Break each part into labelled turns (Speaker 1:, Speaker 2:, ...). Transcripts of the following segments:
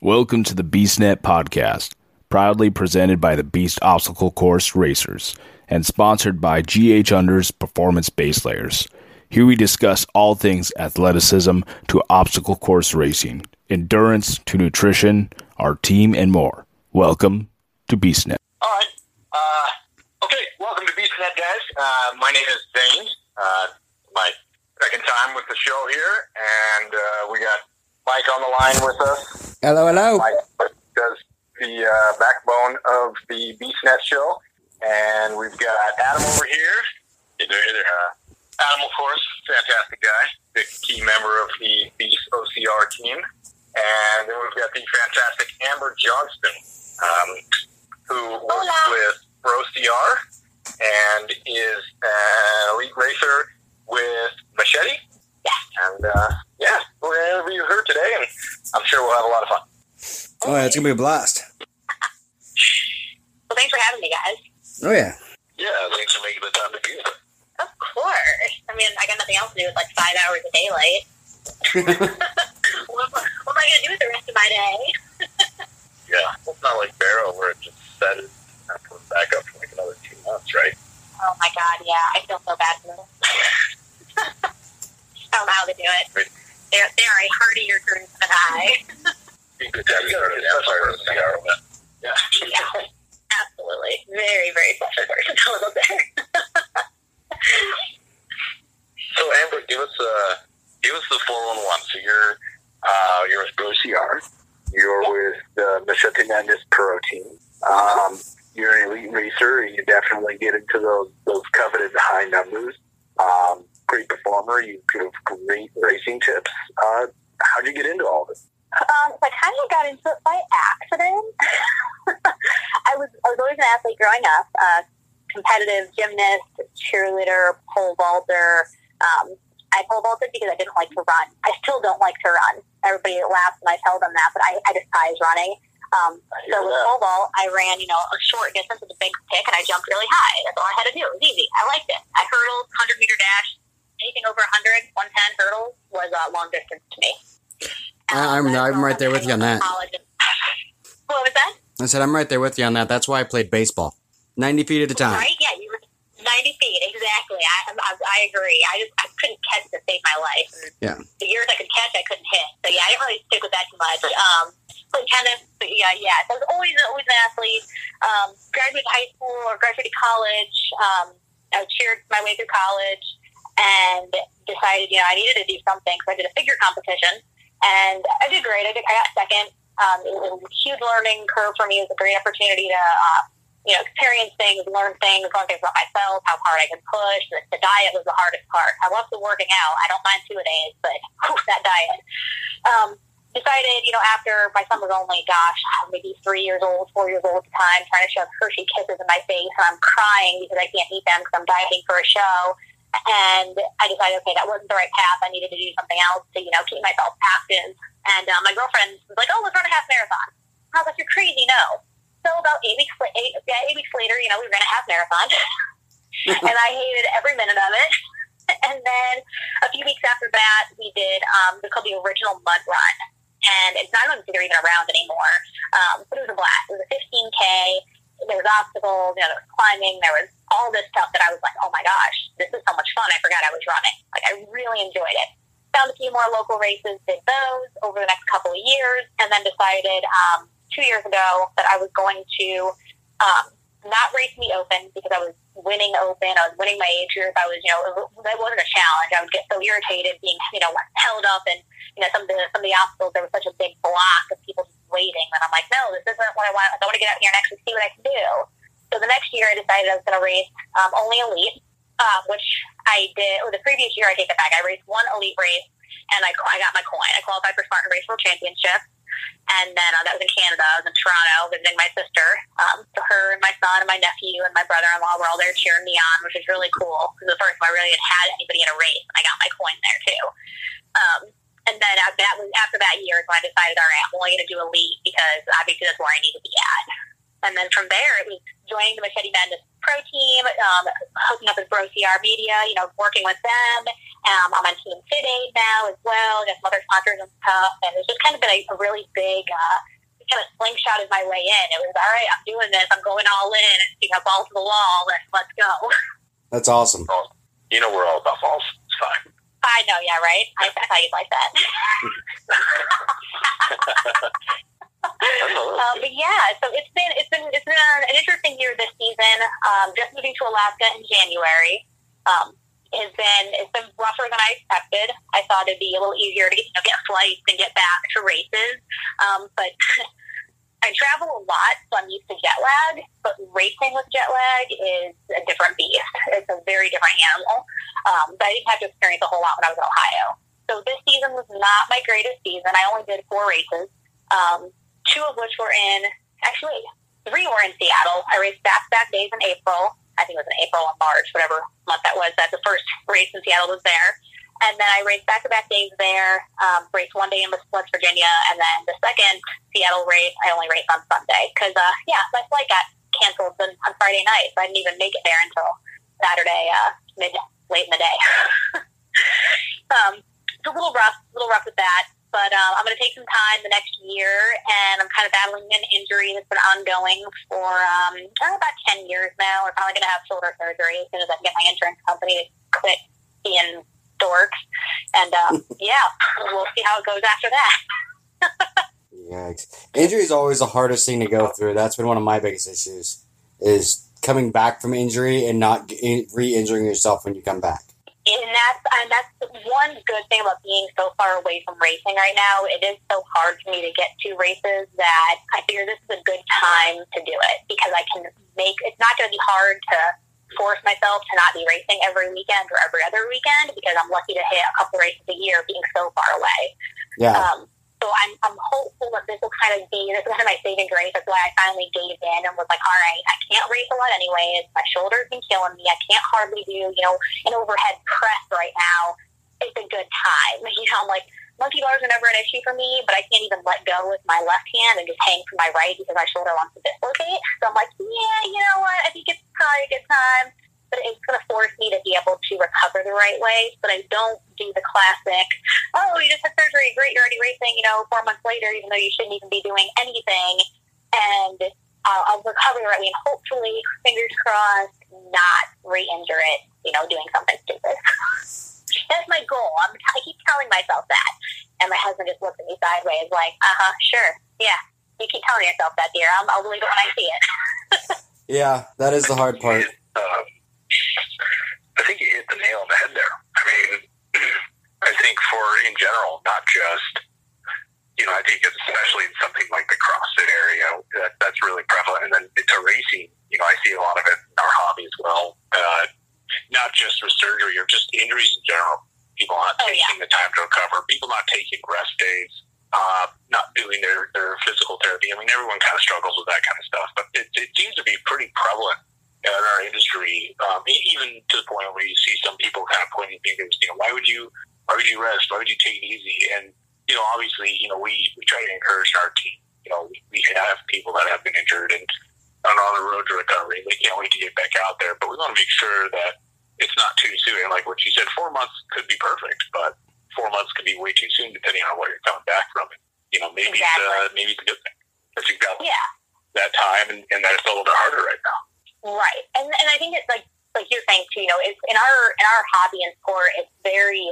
Speaker 1: Welcome to the BeastNet podcast, proudly presented by the Beast Obstacle Course Racers and sponsored by GH Under's Performance Base Layers. Here we discuss all things athleticism to obstacle course racing, endurance to nutrition, our team, and more. Welcome to BeastNet.
Speaker 2: All right. Uh, okay, welcome to BeastNet, guys. Uh, my name is Zane. Uh, my second time with the show here, and uh, we got Mike on the line with us.
Speaker 3: Hello, hello.
Speaker 2: Mike does the uh, backbone of the BeastNet show, and we've got Adam over here. Hey there, hey there. Uh, Adam, of course, fantastic guy, big key member of the Beast OCR team, and then we've got the fantastic Amber Johnston, um, who works
Speaker 4: Hola.
Speaker 2: with BroCR and is an elite racer with Machete. And uh, yeah, we're going to interview her today, and I'm sure we'll have a lot of fun.
Speaker 3: Oh, yeah, it's gonna be a blast.
Speaker 4: Well, thanks for having me, guys.
Speaker 3: Oh yeah.
Speaker 2: Yeah, thanks for making the time to be here.
Speaker 4: Of course. I mean, I got nothing else to do with like five hours of daylight. what, what am I going to do with the rest of my day?
Speaker 2: Yeah, it's not like Barrow where it just set it and comes back up for like another two months, right?
Speaker 4: Oh my god, yeah. I feel so bad for them. Don't know how they do it. They're, they are a hardier group than I.
Speaker 2: Be good to have you started an empire in the hour. Yeah.
Speaker 4: yeah. Absolutely. Very, very special person to up there.
Speaker 2: So Amber, give us uh give us the four one one. So you're uh you're with BroCR. You're with the Machete Madness Pro team. Um, you're an elite racer. And you definitely get into those those coveted high numbers. Um, great performer. You give great racing tips. Uh, how'd you get into all this?
Speaker 4: Um, so I kind of got into it by accident. I was I was always an athlete growing up, uh, competitive gymnast, cheerleader, pole vaulter. Um, I pole vaulted because I didn't like to run. I still don't like to run. Everybody laughs when I tell them that, but I, I despise running. Um, so with pole vault, I ran, you know, a short distance with a big pick, and I jumped really high. That's all I had to do. It was easy. I liked it. I hurdled, 100 meter dash, anything over 100, 110 hurdles was uh, long distance to me.
Speaker 3: I- I'm- I'm right there with you on that.
Speaker 4: What was that?
Speaker 3: I said I'm right there with you on that. That's why I played baseball, ninety feet at a time.
Speaker 4: Right? Yeah, you were 90 feet. Exactly. I, I, I agree. I just I couldn't catch to save my life. And
Speaker 3: Yeah.
Speaker 4: The years I could catch, I couldn't hit. So yeah, I didn't really stick with that too much. Um, played tennis, but yeah, yeah. So I was always always an athlete. Um, graduated high school or graduated college. Um, I cheered my way through college and decided, you know, I needed to do something. So I did a figure competition, and I did great. I, did, I got second. Um, it was a huge learning curve for me. It was a great opportunity to, uh, you know, experience things, learn things, learn things about myself, how hard I can push. The, the diet was the hardest part. I love the working out. I don't mind two days, but whew, that diet. Um, decided, you know, after my son was only, gosh, maybe three years old, four years old at the time, trying to shove Hershey kisses in my face, and I'm crying because I can't eat them because I'm dieting for a show. And I decided, okay, that wasn't the right path. I needed to do something else to, you know, keep myself active. And uh, my girlfriend was like, oh, let's run a half marathon. I was like, you're crazy, no. So about eight weeks, eight, yeah, eight weeks later, you know, we ran a half marathon, and I hated every minute of it. And then a few weeks after that, we did um, it's called the original mud run, and it's not even they're even around anymore. Um, but it was a blast. It was a 15k. There was obstacles, you know, there was climbing, there was all this stuff that I was like, oh my gosh, this is so much fun. I forgot I was running. Like I really enjoyed it. Found a few more local races, did those over the next couple of years, and then decided um, two years ago that I was going to um, not race me open because I was winning open. I was winning my age group. I was, you know, that wasn't a challenge. I would get so irritated being, you know, held up and, you know, some of the, some of the obstacles, there was such a big block of people just waiting. And I'm like, no, this isn't what I want. I want to get out here and actually see what I can do. So the next year I decided I was going to race um, only elite, uh, which I did, or the previous year I take it back. I raced one elite race and I, I got my coin. I qualified for Spartan Race World Championship. And then uh, that was in Canada. I was in Toronto visiting my sister. Um, so her and my son and my nephew and my brother-in-law were all there cheering me on, which was really cool. Because the first time I really had had anybody in a race, and I got my coin there too. Um, and then after that, after that year, when I decided, all right, I'm only going to do elite because obviously that's where I need to be at. And then from there, it was joining the Machete Madness pro team, um, hooking up with Bro CR Media, you know, working with them. Um, I'm on Team FitAid now as well. Got some other sponsors and stuff, and it's just kind of been a, a really big. Uh, kind of slingshotted my way in. It was all right. I'm doing this. I'm going all in. You know, ball to the wall. Let's let's go.
Speaker 3: That's awesome.
Speaker 2: Well, you know we're all about balls. It's fine.
Speaker 4: I know, yeah, right. I, I thought you'd like that. um, but yeah, so it's been it's been it's been an interesting year this season. Um, just moving to Alaska in January um, has been it's been rougher than I expected. I thought it'd be a little easier to get, you know, get flights and get back to races, um, but I travel a lot, so I'm used to jet lag. But racing with jet lag is a different beast. It's a very different animal. Um, but I didn't have to experience a whole lot when I was in Ohio. So this season was not my greatest season. I only did four races, um, two of which were in actually three were in Seattle. I raced back to back days in April. I think it was in April and March, whatever month that was. That the first race in Seattle was there. And then I raced back to back days there, um, raced one day in West Virginia, and then the second Seattle race, I only raced on Sunday. Because, uh, yeah, my flight got canceled on, Friday night, so I didn't even make it there until Saturday, uh, mid, late in the day. um, it's a little rough, a little rough with that. But um, I'm going to take some time the next year, and I'm kind of battling an injury that's been ongoing for um, about 10 years now. We're probably going to have shoulder surgery as soon as I can get my insurance company to quit being dorks. And um, yeah, we'll see how it goes after that.
Speaker 3: Yikes. Injury is always the hardest thing to go through. That's been one of my biggest issues is coming back from injury and not re-injuring yourself when you come back.
Speaker 4: And that's and that's one good thing about being so far away from racing right now. It is so hard for me to get to races that I figure this is a good time to do it because I can make. It's not going to be hard to force myself to not be racing every weekend or every other weekend because I'm lucky to hit a couple races a year being so far away.
Speaker 3: Yeah.
Speaker 4: Um, so I'm, I'm hopeful that this will kind of be, this is kind of my saving grace. That's why I finally gave in and was like, all right, I can't race a lot anyways. My shoulder's been killing me. I can't hardly do, you know, an overhead press right now. It's a good time. You know, I'm like, monkey bars are never an issue for me, but I can't even let go with my left hand and just hang from my right because my shoulder wants to dislocate. So I'm like, yeah, you know what? I think it's probably a good time but it's going to force me to be able to recover the right way. But I don't do the classic, oh, you just had surgery, great, you're already racing, you know, four months later, even though you shouldn't even be doing anything. And uh, I'll recover the right way and hopefully, fingers crossed, not re-injure it, you know, doing something stupid. That's my goal. I'm, I keep telling myself that. And my husband just looks at me sideways like, uh-huh, sure, yeah. You keep telling yourself that, dear. I'll, I'll believe it when I see it.
Speaker 3: yeah, that is the hard part.
Speaker 2: Um, I think you hit the nail on the head there. I mean, I think for in general, not just you know, I think especially in something like the CrossFit area, that, that's really prevalent. And then to racing, you know, I see a lot of it in our hobby as well. Uh, not just with surgery or just injuries in general. People not
Speaker 4: Oh,
Speaker 2: taking
Speaker 4: yeah.
Speaker 2: the time to recover. People not taking rest days. Uh, not doing their, their physical therapy. I mean, everyone kind of struggles with that kind of stuff, but it, it seems to be pretty prevalent in our industry, um, even to the point where you see some people kind of pointing fingers. You know, why would you, why would you rest? Why would you take it easy? And you know, obviously, you know, we we try to encourage our team. You know, we, we have people that have been injured and are on the road to recovery. They can't wait to get back out there, but we want to make sure that it's not too soon. And like what you said, four months could be perfect, but four months could be way too soon depending on what you're coming back from. It. You know, maybe it's uh, maybe it's a good thing that you've got
Speaker 4: Yeah.
Speaker 2: that time and, and that it's a little bit harder right now.
Speaker 4: Right, and and I think it's like like you're saying too. You know, it's in our in our hobby and sport, it's very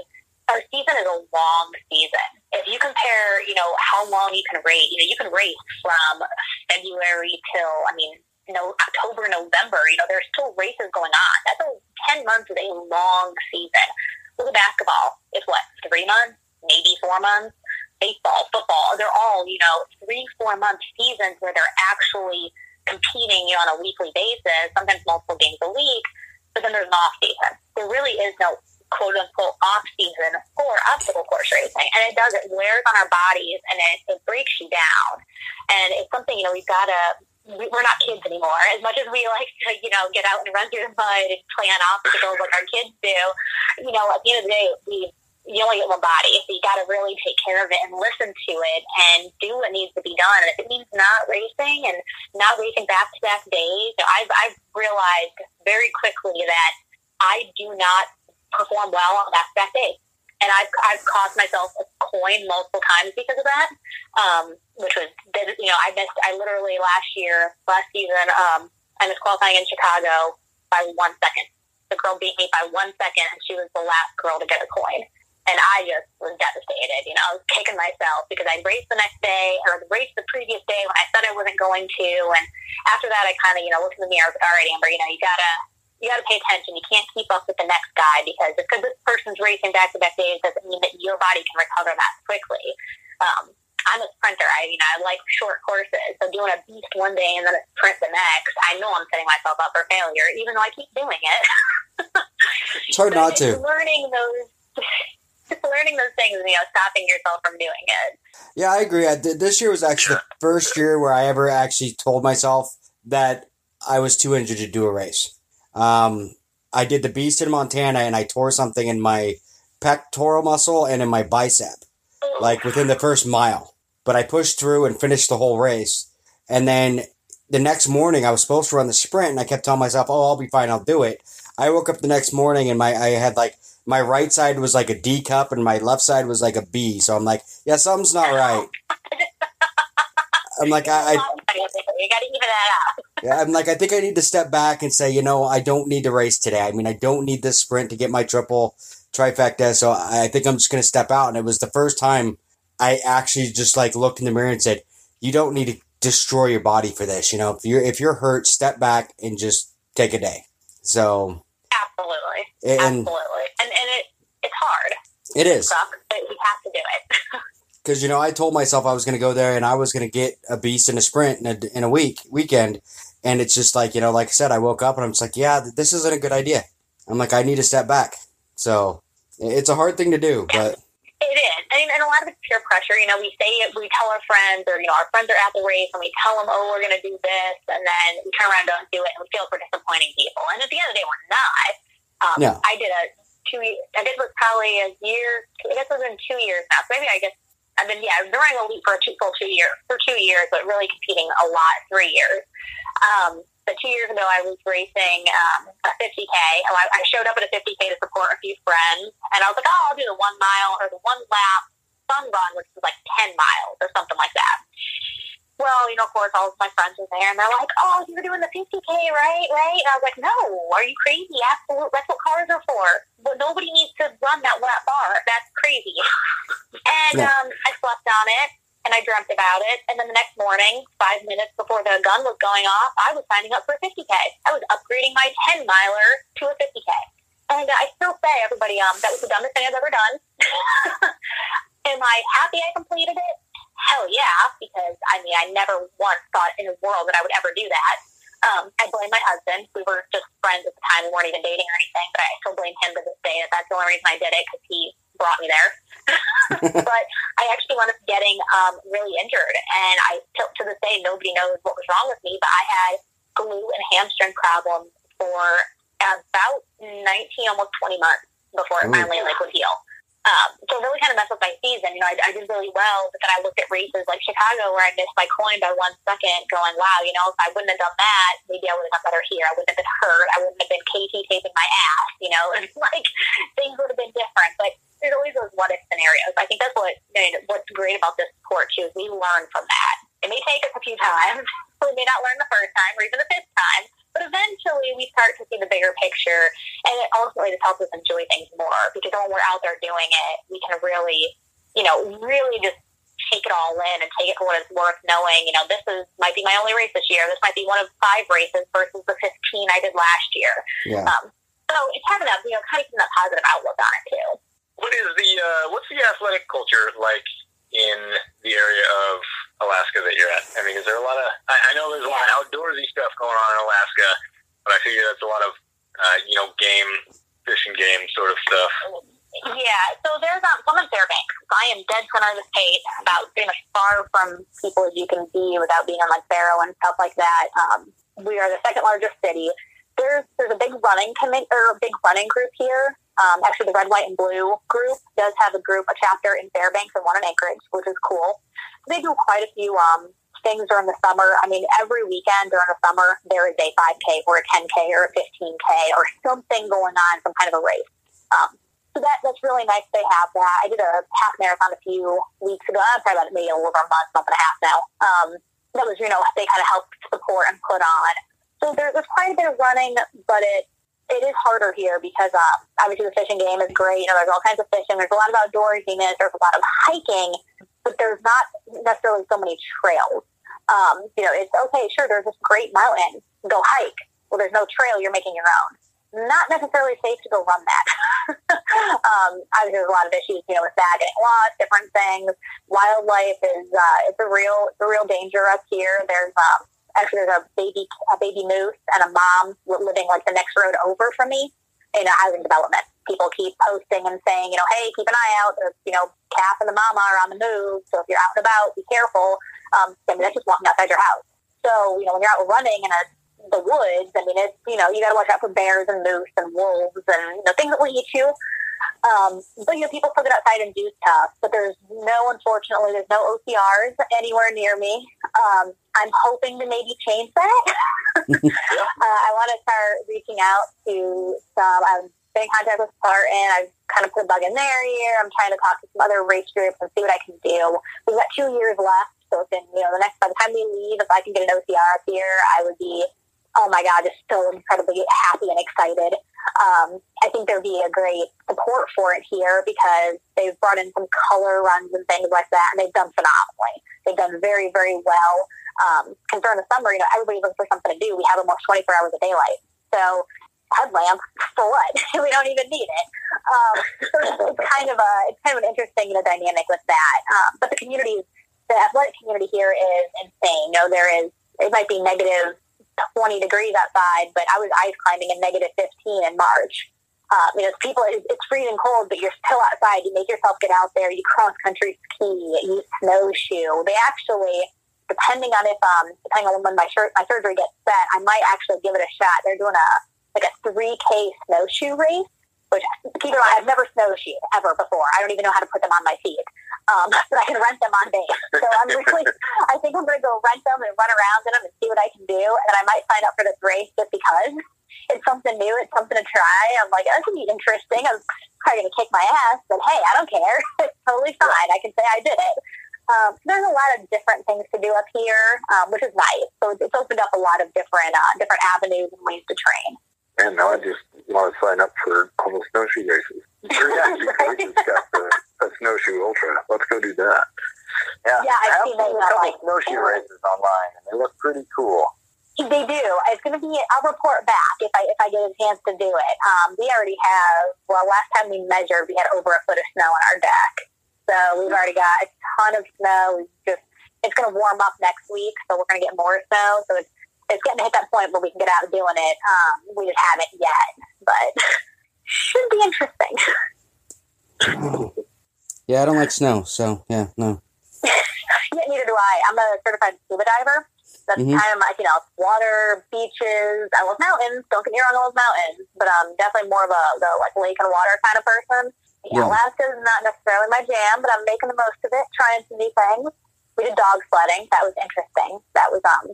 Speaker 4: our season is a long season. If you compare, you know, how long you can race, you know, you can race from February till I mean, no October, November. You know, there's still races going on. That's a ten months is a long season. At basketball. It's what three months, maybe four months. Baseball, football, they're all you know three, four month seasons where they're actually competing you know, on a weekly basis, sometimes multiple games a week, but then there's an off season. There really is no quote unquote off season for obstacle course racing. And it does, it wears on our bodies and it, it breaks you down. And it's something, you know, we've got to, we- we're not kids anymore. As much as we like to, you know, get out and run through the mud and play on obstacles like our kids do, you know, at the end of the day, we you only get one body, so you got to really take care of it and listen to it and do what needs to be done. And if it means not racing and not racing back to back days, I've, I've realized very quickly that I do not perform well on back to back days. And I've, I've cost myself a coin multiple times because of that, um, which was, you know, I missed, I literally last year, last season, um, I missed qualifying in Chicago by one second. The girl beat me by one second, and she was the last girl to get a coin. And I just was devastated. You know, I was kicking myself because I raced the next day or raced the previous day when I said I wasn't going to. And after that, I kind of, you know, looked in the mirror. All right, Amber, you know, you gotta you got to pay attention. You can't keep up with the next guy because because this person's racing back to back days doesn't mean that your body can recover that quickly. Um, I'm a sprinter. I you know I like short courses. So doing a beast one day and then a sprint the next, I know I'm setting myself up for failure, even though I keep doing it.
Speaker 3: it's hard not to.
Speaker 4: Learning those learning those things, and you know, stopping yourself from doing it.
Speaker 3: Yeah, I agree. I did, this year was actually the first year where I ever actually told myself that I was too injured to do a race. Um, I did the beast in Montana and I tore something in my pectoral muscle and in my bicep, like within the first mile. But I pushed through and finished the whole race. And then the next morning, I was supposed to run the sprint, and I kept telling myself, "Oh, I'll be fine. I'll do it." I woke up the next morning and my I had like my right side was like a D cup and my left side was like a B. So I'm like, yeah, something's not right. I'm like, I, I
Speaker 4: you got to even that out.
Speaker 3: yeah, I'm like, I think I need to step back and say, you know, I don't need to race today. I mean, I don't need this sprint to get my triple trifecta. So I think I'm just going to step out. And it was the first time I actually just like looked in the mirror and said, you don't need to destroy your body for this. You know, if you're if you're hurt, step back and just take a day. So
Speaker 4: absolutely,
Speaker 3: and,
Speaker 4: absolutely, and and it it's hard.
Speaker 3: It is.
Speaker 4: Suck, but we have to do it.
Speaker 3: Because you know, I told myself I was going to go there and I was going to get a beast in a sprint in a, in a week weekend, and it's just like you know, like I said, I woke up and I'm just like, yeah, this isn't a good idea. I'm like, I need to step back. So it's a hard thing to do, but
Speaker 4: it is, and, and a lot of it's peer pressure. You know, we say it, we tell our friends, or you know, our friends are at the race, and we tell them, "Oh, we're going to do this," and then we turn around and don't do it, and we feel for disappointing people. And at the end of the day, we're not. Um,
Speaker 3: No.
Speaker 4: I did a two. I guess it was probably a year. I guess it was in two years now. So maybe I guess I've been yeah, I've been running elite for a two full two years for two years, but really competing a lot three years. Um, but two years ago, I was racing um, a 50k. Oh, I, I showed up at a 50k to support a few friends, and I was like, "Oh, I'll do the one mile or the one lap sun run, which is like 10 miles or something like that." Well, you know, of course, all of my friends are there, and they're like, "Oh, you're doing the 50k, right? Right?" And I was like, "No, are you crazy? Absolutely, that's what cars are for. But nobody needs to run that wet bar. That's crazy." And
Speaker 3: Yeah.
Speaker 4: um, I slept on it, and I dreamt about it. And then the next morning, five minutes before the gun was going off, I was signing up for a 50k. I was upgrading my 10 miler to a 50k. And I still say, everybody, um, that was the dumbest thing I've ever done. Am I happy I completed it? Hell yeah, because I mean, I never once thought in the world that I would ever do that. Um, I blame my husband. We were just friends at the time. We weren't even dating or anything, but I still blame him to this day that that's the only reason I did it because he brought me there. but I actually wound up getting um, really injured, and I till to this day nobody knows what was wrong with me. But I had glute and hamstring problems for about 19, almost 20 months before it
Speaker 3: Ooh.
Speaker 4: finally like would heal. Um, so really kind of messed up my season. You know, I, I did really well, but then I looked at races like Chicago where I missed my coin by one second, going, "Wow, you know, if I wouldn't have done that, maybe I would have done better here. I wouldn't have been hurt. I wouldn't have been KT taping my ass. You know, it's like things would have been different." But there's always those what if scenarios. I think that's what you know, what's great about this sport too is we learn from that. It may take us a few times. We may not learn the first time or even the fifth time, but eventually we start to see the bigger picture, and it ultimately just helps us enjoy things more because when we're out there doing it, we can really, you know, really just take it all in and take it for what it's worth. Knowing, you know, this is might be my only race this year. This might be one of five races versus the 15 I did last year.
Speaker 3: yeah.
Speaker 4: Um, so it's having that, you know, kind of keeping that positive outlook on it too.
Speaker 2: What is the uh, what's the athletic culture like in the area of Alaska that you're at? I mean, is there a lot of? I, I know there's a lot of outdoorsy stuff going on in Alaska, but I figure that's a lot of uh, you know game fishing game sort of stuff.
Speaker 4: Yeah, so there's um, I'm in Fairbanks. I am dead center of the state, about pretty much far from people as you can be without being on like Barrow and stuff like that. Um, we are the second largest city. There's there's a big running commit or a big running group here, Um, actually, the Red, White, and Blue group does have a group, a chapter in Fairbanks and one in Anchorage, which is cool. They do quite a few um, things during the summer. I mean, every weekend during the summer, there is a 5K or a 10K or a 15K or something going on, some kind of a race. Um, so that that's really nice they have that. I did a half marathon a few weeks ago, probably about maybe a little over a month, month and a half now. Um, that was, you know, they kind of helped support and put on. So there, there's quite a bit of running, but it it is harder here because um, obviously the fishing game is great. You know, there's all kinds of fishing. There's a lot of outdoorsiness. There's a lot of hiking, but there's not necessarily so many trails. Um, you know, it's okay, sure, there's this great mountain. Go hike. Well, there's no trail. You're making your own not necessarily safe to go run that. um, obviously, there's a lot of issues, you know, with that getting lost, different things. Wildlife is uh, it's a real it's a real danger up here. There's um, actually there's a baby a baby moose and a mom living like the next road over from me in a housing development. People keep posting and saying, you know, hey, keep an eye out. There's, you know, calf and the mama are on the move. So if you're out and about, be careful. Um, I mean, that's just walking outside your house. So, you know, when you're out running in a the woods. I mean, it's you know you got to watch out for bears and moose and wolves and you know things that will eat you. Um, but you know, people still get outside and do stuff. But there's no, unfortunately, there's no OCRs anywhere near me. Um, I'm hoping to maybe change that. uh, I want to start reaching out to some. I've been in contact with Spartan. I've kind of put a bug in their ear. I'm trying to talk to some other race groups and see what I can do. We've got two years left. So if in, you know, the next, by the time we leave, if I can get an OCR up here, I would be oh my God, just so incredibly happy and excited. Um, I think there'd be a great support for it here because they've brought in some color runs and things like that, and they've done phenomenally. They've done very, very well. Because um, during the summer, you know, everybody's looking for something to do. We have almost 24 hours of daylight. So headlamp for what? we don't even need it. Um, so it's, kind of a it's kind of an interesting you know dynamic with that. Um, but the community, the athletic community here is insane. You know, there is it might be negative 20 degrees outside, but I was ice climbing in negative 15 in March. Um, you know, people, it's freezing cold, but you're still outside. You make yourself get out there. You cross country ski. You snowshoe. They actually, depending on if, um, depending on when my shirt, my surgery gets set, I might actually give it a shot. They're doing a like a three k snowshoe race, which keep in mind, I've never snowshoed ever before. I don't even know how to put them on my feet. Um, but I can rent them on base. So I'm really, I think I'm going to go rent them and run around in them and see what I can do. And I might sign up for this race just because it's something new. It's something to try. I'm like, this would be interesting. I'm probably going to kick my ass, but hey, I don't care. It's totally fine. I can say I did it. Um, there's a lot of different things to do up here, um, which is nice. So it's opened up a lot of different uh, different avenues and ways to train.
Speaker 2: And now I just want to sign up for all the snowshoe races. Sure, yeah, right? got the a snowshoe ultra. Let's go do that.
Speaker 5: Yeah,
Speaker 4: yeah I've seen
Speaker 5: a couple snowshoe races online, and they look pretty cool.
Speaker 4: They do. It's going to be. I'll report back if I if I get a chance to do it. Um, we already have. Well, last time we measured, we had over a foot of snow on our deck. So we've already got a ton of snow. We just it's going to warm up next week, so we're going to get more snow. So it's it's getting to hit that point where we can get out doing it. Um, we just haven't yet, but should be interesting.
Speaker 3: Yeah, I don't like snow, so yeah, no.
Speaker 4: yeah, neither do I. I'm a certified scuba diver. That's mm-hmm. kind of like, you know, water, beaches. I love mountains. Don't get me wrong, I love mountains, but I'm definitely more of a the like lake and water kind of person. Yeah, yeah. Alaska is not necessarily my jam, but I'm making the most of it, trying some new things. We did dog sledding. That was interesting. That was um,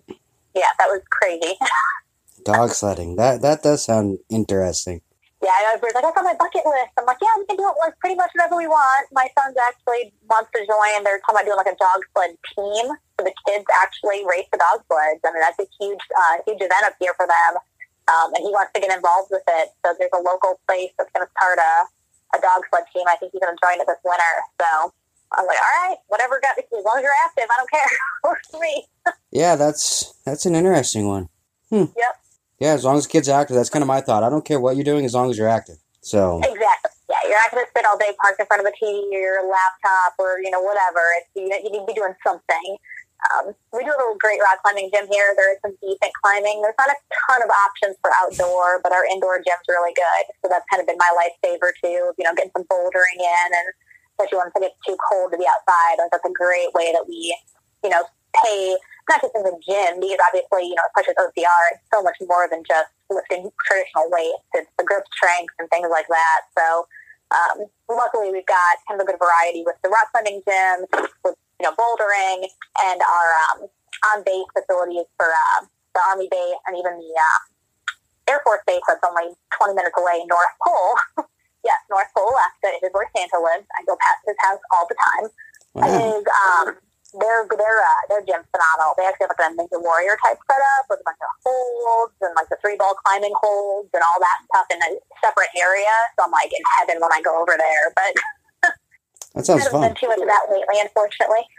Speaker 4: yeah, that was crazy.
Speaker 3: dog sledding. That that does sound interesting
Speaker 4: yeah, I was like, that's on my bucket list. I'm like, yeah, we can do it like pretty much whatever we want. My son's actually wants to join. They're talking about doing like a dog sled team. So the kids actually race the dog sleds. I mean, that's a huge, uh, huge event up here for them. Um, and he wants to get involved with it. So there's a local place that's going to start a, a dog sled team. I think he's going to join it this winter. So I was like, all right, whatever got as long as you're active, I don't care. Works for me.
Speaker 3: yeah, that's that's an interesting one. Hmm.
Speaker 4: Yep.
Speaker 3: Yeah, as long as kid's active, that's kind of my thought. I don't care what you're doing as long as you're active. So
Speaker 4: exactly, yeah, you're not going to sit all day parked in front of a TV or your laptop or you know whatever. It's, you, you need to be doing something. Um, we do a little great rock climbing gym here. There is some decent climbing. There's not a ton of options for outdoor, but our indoor gym's really good. So that's kind of been my lifesaver too. You know, getting some bouldering in, and especially once it gets too cold to be outside, like that's a great way that we, you know, pay not just in the gym, because obviously, you know, especially with OCR, it's so much more than just lifting traditional weights. It's the grip strength and things like that. So, um, luckily, we've got kind of a good variety with the rock climbing gym, with you know bouldering, and our um, on base facilities for uh, the Army base and even the uh, Air Force base that's only 20 minutes away, North Pole. yes, North Pole, Alaska is where Santa lives. I go past his house all the time.
Speaker 3: Wow.
Speaker 4: His, um, their their uh, their gym's phenomenal. They actually have like a Ninja Warrior type setup with a bunch of holds and like the three ball climbing holds and all that stuff in a separate area. So I'm like in heaven when I go over there. But
Speaker 3: That sounds
Speaker 4: haven't been too much of that lately, unfortunately.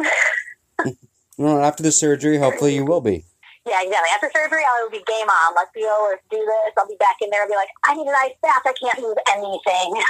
Speaker 3: Well, after the surgery, hopefully you will be.
Speaker 4: Yeah, exactly. After surgery, I will be game on. Let's go. Let's do this. I'll be back in there and be like, I need an ice bath. I can't move anything.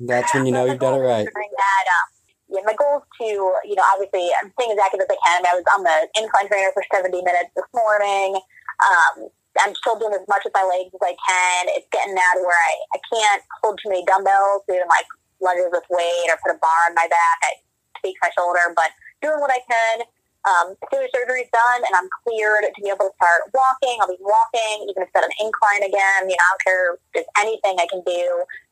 Speaker 3: That's when you know you've done it right.
Speaker 4: That, um, yeah, my goal is to, you know, obviously, I'm staying as active as I can. I was on the incline trainer for 70 minutes this morning. Um, I'm still doing as much with my legs as I can. It's getting now to where I, I can't hold too many dumbbells, even like lunges with weight or put a bar on my back. I tweak my shoulder, but doing what I can. Um, as soon as surgery's done and I'm cleared to be able to start walking, I'll be walking, even if it's at an incline again. You know, I don't care there's anything I can do.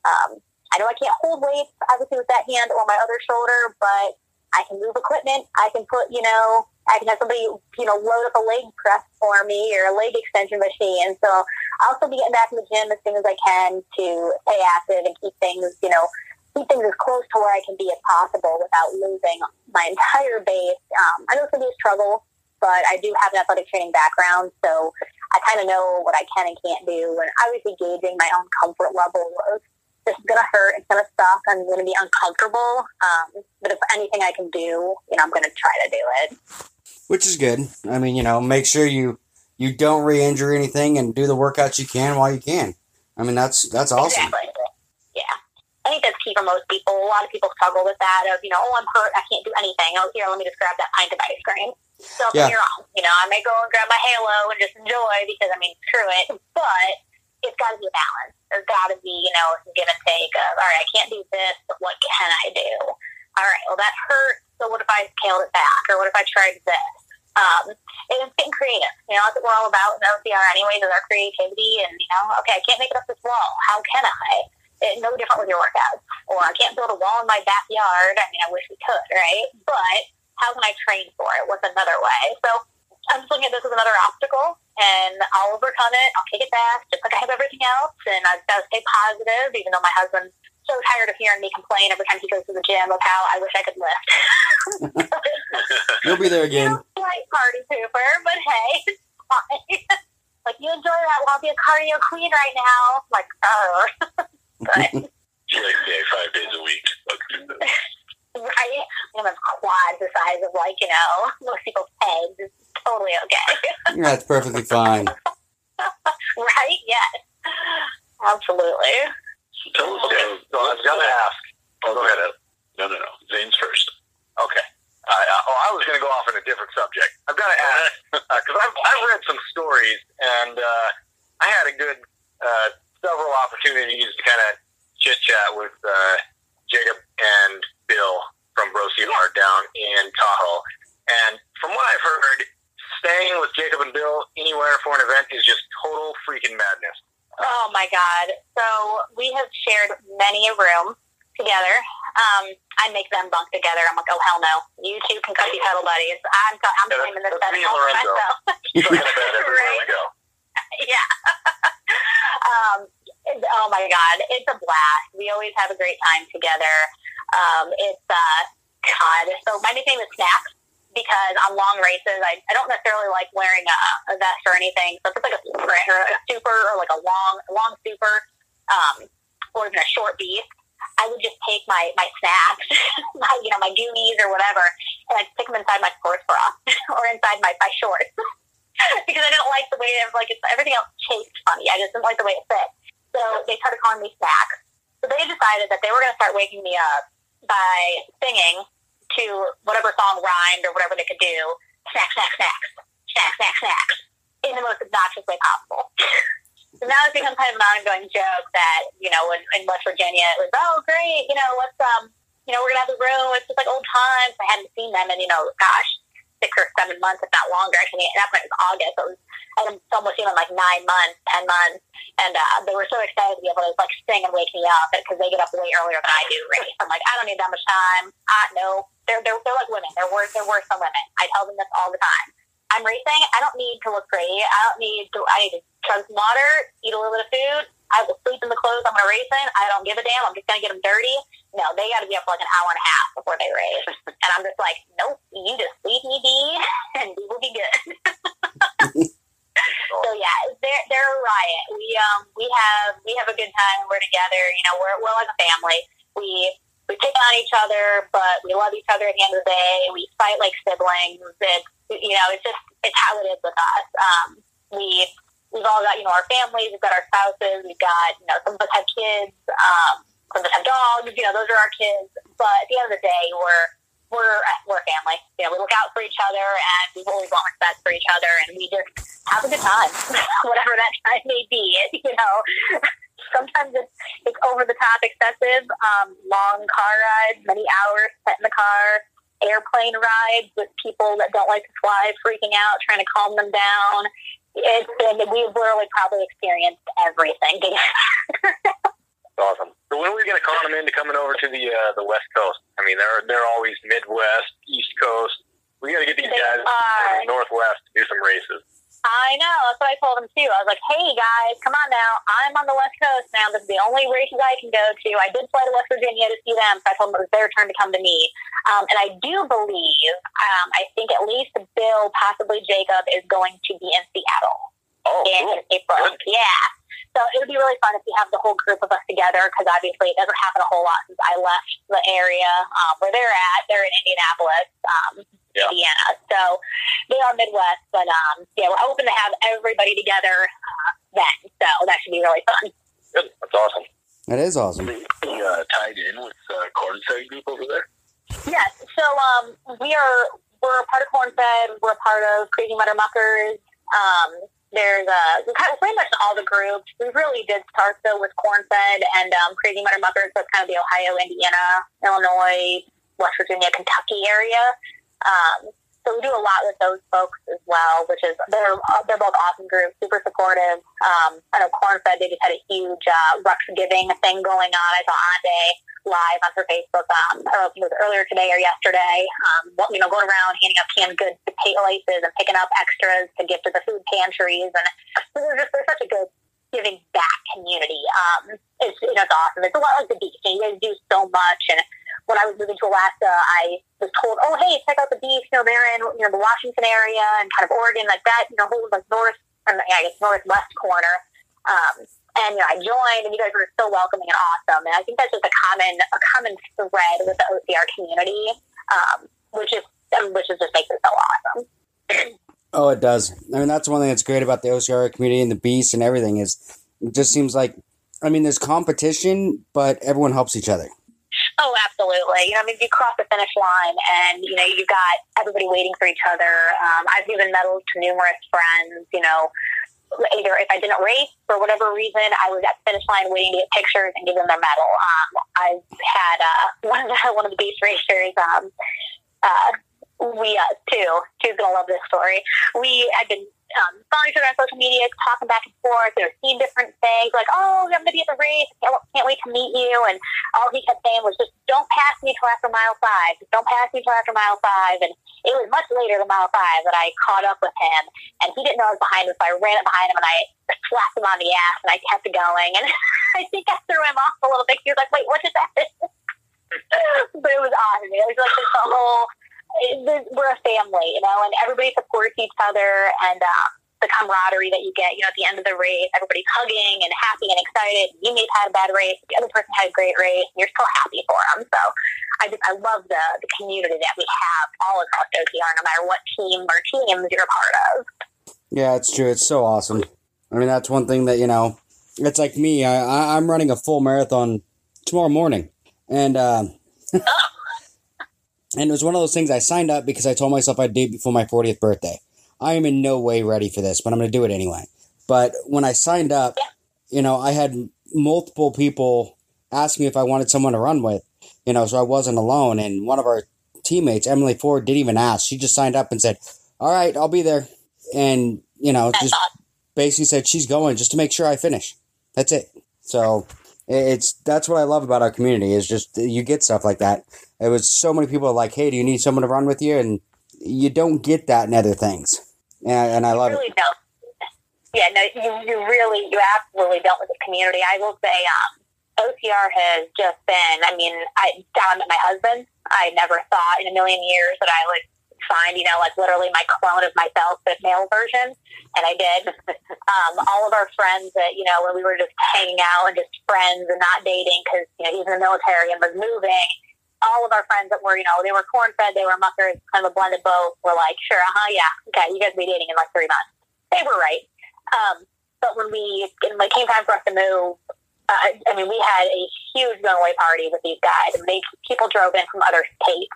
Speaker 4: Um, I know I can't hold weights, obviously, with that hand or my other shoulder, but I can move equipment. I can put, you know, I can have somebody, you know, load up a leg press for me or a leg extension machine. And So I'll still be getting back in the gym as soon as I can to stay active and keep things, you know, keep things as close to where I can be as possible without losing my entire base. Um, I know it's going to be a struggle, but I do have an athletic training background, so I kind of know what I can and can't do, and obviously gauging my own comfort level of this is going to hurt, it's going to suck, I'm going to be uncomfortable, um, but if anything I can do, you know, I'm going to try to do it.
Speaker 3: Which is good. I mean, you know, make sure you you don't re-injure anything and do the workouts you can while you can. I mean, that's that's awesome.
Speaker 4: Exactly. Yeah. I think that's key for most people. A lot of people struggle with that of, you know, oh, I'm hurt, I can't do anything. Oh, here, let me just grab that pint of ice cream. So
Speaker 3: Yeah.
Speaker 4: wrong. You know, I may go and grab my halo and just enjoy because, I mean, screw it. But it's got to be a balance. There's got to be, you know, some give and take of, all right, I can't do this, but what can I do? All right, well, that hurt. So what if I scaled it back? Or what if I tried this? Um, and it's getting creative. You know, that's what we're all about in OCR anyways, is our creativity. And, you know, okay, I can't make it up this wall. How can I? It's no different with your workouts. Or I can't build a wall in my backyard. I mean, I wish we could, right? But how can I train for it? What's another way? So I'm just looking at this as another obstacle, and I'll overcome it. I'll kick it back, just like I have everything else. And I've got to stay positive, even though my husband's so tired of hearing me complain every time he goes to the gym of how I wish I could lift.
Speaker 3: You'll be there again.
Speaker 4: know, slight party pooper, but hey, it's fine. like you enjoy that while I'll be a cardio queen right now. Like, oh, but
Speaker 2: Leg day five days a week. Okay.
Speaker 4: right? I'm a quad the size of like, you know, most people's heads. It's totally okay.
Speaker 3: Yeah, That's perfectly fine.
Speaker 4: right? Yes. Absolutely.
Speaker 2: Tell us, okay, so I've got to ask. Oh, go ahead. No, no, no. Zane's first. Okay. Uh, uh, oh, I was going to go off on a different subject. I've got to ask because I've, I've read some stories, and uh, I had a good uh, several opportunities to kind of chit chat with uh, Jacob and Bill from BroCR down in Tahoe. And from what I've heard, staying with Jacob and Bill anywhere for an event is just total freaking madness.
Speaker 4: Oh my God. So we have shared many a room together. Um, I make them bunk together. I'm like, oh hell no. You two can be pedal buddies. I'm, I'm
Speaker 2: Yeah,
Speaker 4: claiming this bed
Speaker 2: me and
Speaker 4: all for myself.
Speaker 2: Stuck in a bed everywhere we
Speaker 4: Right.
Speaker 2: go.
Speaker 4: yeah. um, oh my God, it's a blast. We always have a great time together. Um, it's uh, God. So my nickname is Snacks because on long races, I, I don't necessarily like wearing a, a vest or anything. So if it's like a sprint a super or like a long long super, um, or even a short beast. I would just take my, my snacks, my, you know, my goonies or whatever, and I'd stick them inside my sports bra or inside my, my shorts because I didn't like the way it like it's, everything else tastes funny. I just didn't like the way it fit. So they started calling me snacks. So they decided that they were going to start waking me up by singing to whatever song rhymed or whatever they could do. Snack, snack, snacks, snack, snack, snacks, in the most obnoxious way possible. so now it's become kind of an ongoing joke that you know in, in West Virginia it was oh great you know let's um you know we're gonna have the room it's just like old times I hadn't seen them in you know gosh six or seven months, if not longer. Actually, at that point it was August. So it was, almost even like nine months, ten months, and uh, they were so excited to be able to like sing and wake me up because they get up way earlier than I do. Race. I'm like, I don't need that much time. Uh, no, they're they're they're like women. They're worse. They're worse than women. I tell them this all the time. I'm racing. I don't need to look pretty. I don't need to. I need to chug some water, eat a little bit of food. I will sleep in the clothes I'm going to race in. I don't give a damn. I'm just going to get them dirty. No, they got to be up for like an hour and a half before they race. and I'm just like, nope, you just leave me be and we will be good. so yeah, they're, they're a riot. We, um, we have, we have a good time. We're together. You know, we're, we're like a family. We, we pick on each other, but we love each other at the end of the day. We fight like siblings. It's, you know, it's just, it's how it is with us. Um, we, we've all got, you know, our families, we've got our spouses, we've got, you know, some of us have kids, um, some of us have dogs, you know, those are our kids. But at the end of the day, we're, we're, we're family. You know, we look out for each other and we always want what's best for each other and we just have a good time, whatever that time may be, you know. Sometimes it's, it's over the top excessive, um, long car rides, many hours spent in the car, airplane rides with people that don't like to fly freaking out, trying to calm them down. It's been, we've literally probably experienced everything together.
Speaker 2: awesome. So when are we going to con them into coming over to the uh, the West Coast? I mean, they're they're always Midwest, East Coast. We got to get these
Speaker 4: They
Speaker 2: guys
Speaker 4: are.
Speaker 2: the Northwest to do some races.
Speaker 4: I know. That's what I told them too. I was like, "Hey guys, come on now. I'm on the West Coast now. This is the only races I can go to. I did fly to West Virginia to see them, so I told them it was their turn to come to me. Um, and I do believe, um, I think at least Bill, possibly Jacob, is going to be in Seattle
Speaker 2: Oh,
Speaker 4: in
Speaker 2: cool.
Speaker 4: April.
Speaker 2: Good.
Speaker 4: Yeah. So it would be really fun if we have the whole group of us together because obviously it doesn't happen a whole lot since I left the area um, where they're at. They're in Indianapolis, um,
Speaker 2: Yeah.
Speaker 4: Indiana. So they are Midwest, but um, yeah, we're hoping to have everybody together uh, then. So that should be really fun.
Speaker 2: Good. That's awesome.
Speaker 3: That is awesome.
Speaker 2: Be uh, tied in with uh, Fed Group over there.
Speaker 4: Yes. So um, we are we're a part of Corn Fed. We're a part of Crazy Mudder Muckers. Um, there's a kind of pretty much all the groups. We really did start though with Corn Fed and um, Crazy Mudder Muckers. So it's kind of the Ohio, Indiana, Illinois, West Virginia, Kentucky area. Um, so we do a lot with those folks as well, which is they're they're both awesome groups, super supportive. Um, I know Cornfed they just had a huge uh, Rux Giving thing going on. I saw Ande live on her Facebook. Um, I don't know if it was earlier today or yesterday. Um, you know, going around handing out canned goods to pay laces and picking up extras to give to the food pantries, and they're just they're such a good giving back community. Um, it's you know it's awesome. It's a lot like the Beast. You guys do so much. And when I was moving to Alaska, I was told, oh hey, check out the Beast. You know, in you know the Washington area and kind of Oregon, like that. You know, whole like north and I guess northwest corner. Um, and you know, I joined, and you guys were so welcoming and awesome. And I think that's just a common a common thread with the OCR community, um, which is um, which is just makes it so awesome.
Speaker 3: Oh, it does. I mean, that's one thing that's great about the OCR community and the Beast and everything is it just seems like, I mean, there's competition, but everyone helps each other.
Speaker 4: Oh, absolutely. You know, I mean, you cross the finish line and, you know, you've got everybody waiting for each other. Um, I've given medals to numerous friends, you know, either if I didn't race for whatever reason, I was at the finish line waiting to get pictures and give them their medal. Um, I've had uh, one of the one of the beast racers. Um, uh, we uh, two two's gonna love this story. We had been um, other on social media, talking back and forth. Know, seeing different things like, "Oh, I'm gonna be at the race. Can't, can't wait to meet you." And all he kept saying was, "Just don't pass me till after mile five. Just don't pass me till after mile five. And it was much later than mile five that I caught up with him, and he didn't know I was behind him, so I ran up behind him and I slapped him on the ass, and I kept going. And I think I threw him off a little bit. He was like, "Wait, what just happened?" but it was awesome. It was like this whole. We're a family, you know, and everybody supports each other, and uh, the camaraderie that you get, you know, at the end of the race, everybody's hugging and happy and excited. You may have had a bad race, the other person had a great race, and you're still happy for them. So I just, I love the, the community that we have all across OCR, no matter what team or teams you're a part of.
Speaker 3: Yeah, it's true. It's so awesome. I mean, that's one thing that, you know, it's like me. I, I, I'm running a full marathon tomorrow morning. And, uh, and it was one of those things I signed up because I told myself I'd do it before my 40th birthday. I am in no way ready for this, but I'm going to do it anyway. But when I signed up, you know, I had multiple people ask me if I wanted someone to run with, you know, so I wasn't alone. And one of our teammates, Emily Ford, didn't even ask. She just signed up and said, "All right, I'll be there," and you know, just basically said she's going just to make sure I finish. That's it. So it's that's what I love about our community is just you get stuff like that. It was so many people are like, "Hey, do you need someone to run with you?" And you don't get that in other things, and, and I love
Speaker 4: you
Speaker 3: it.
Speaker 4: don't. Yeah, no, you, you really, you absolutely don't with the community. I will say, um, OCR has just been, I mean, I down met my husband. I never thought in a million years that I would find, you know, like literally my clone of myself, but male version. And I did. um, all of our friends that, you know, when we were just hanging out and just friends and not dating because, you know, he's in the military and was moving, all of our friends that were, you know, they were corn fed, they were muckers, kind of a blended both, were like, sure, uh huh, yeah, okay, you guys will be dating in like three months. They were right. Um, but when we, when it came time for us to move, uh, I mean, we had a huge going away party with these guys. And they, people drove in from other states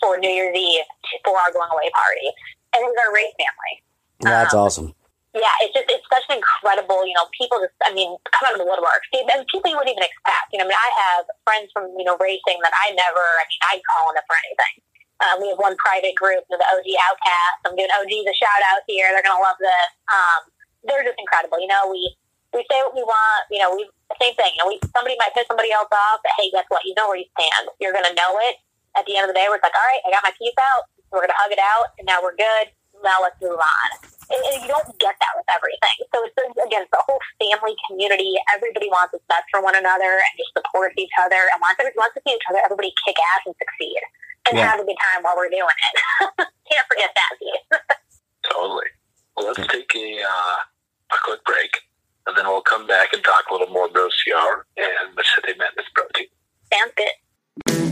Speaker 4: for New Year's Eve for our going away party. And it was our race family.
Speaker 3: That's
Speaker 4: Um,
Speaker 3: awesome.
Speaker 4: Yeah, it's just, it's such an incredible, you know, people just, I mean, come out of the woodwork. See, And people you wouldn't even expect. You know, I mean, I have friends from, you know, racing that I never, I mean, I'd call them for anything. Um, we have one private group, the OG Outcast. I'm giving OGs a shout out here. They're going to love this. Um, they're just incredible. You know, we, we say what we want. You know, we same thing. You know, we somebody might piss somebody else off, but hey, guess what? You know where you stand. You're gonna know it. At the end of the day, we're like, all right, I got my piece out. We're gonna hug it out, and now we're good. Now let's move on. And, and you don't get that with everything. So it's again, it's the whole family community. Everybody wants what's best for one another and just supports each other and wants, wants to see each other. Everybody kick ass and succeed and
Speaker 3: Yeah.
Speaker 4: have a good time while we're doing it. Can't forget that piece.
Speaker 2: Totally. Well, let's take a uh, a quick break, and then we'll come back and talk a little more about CR and Machete Madness Pro Team.
Speaker 4: Sounds good.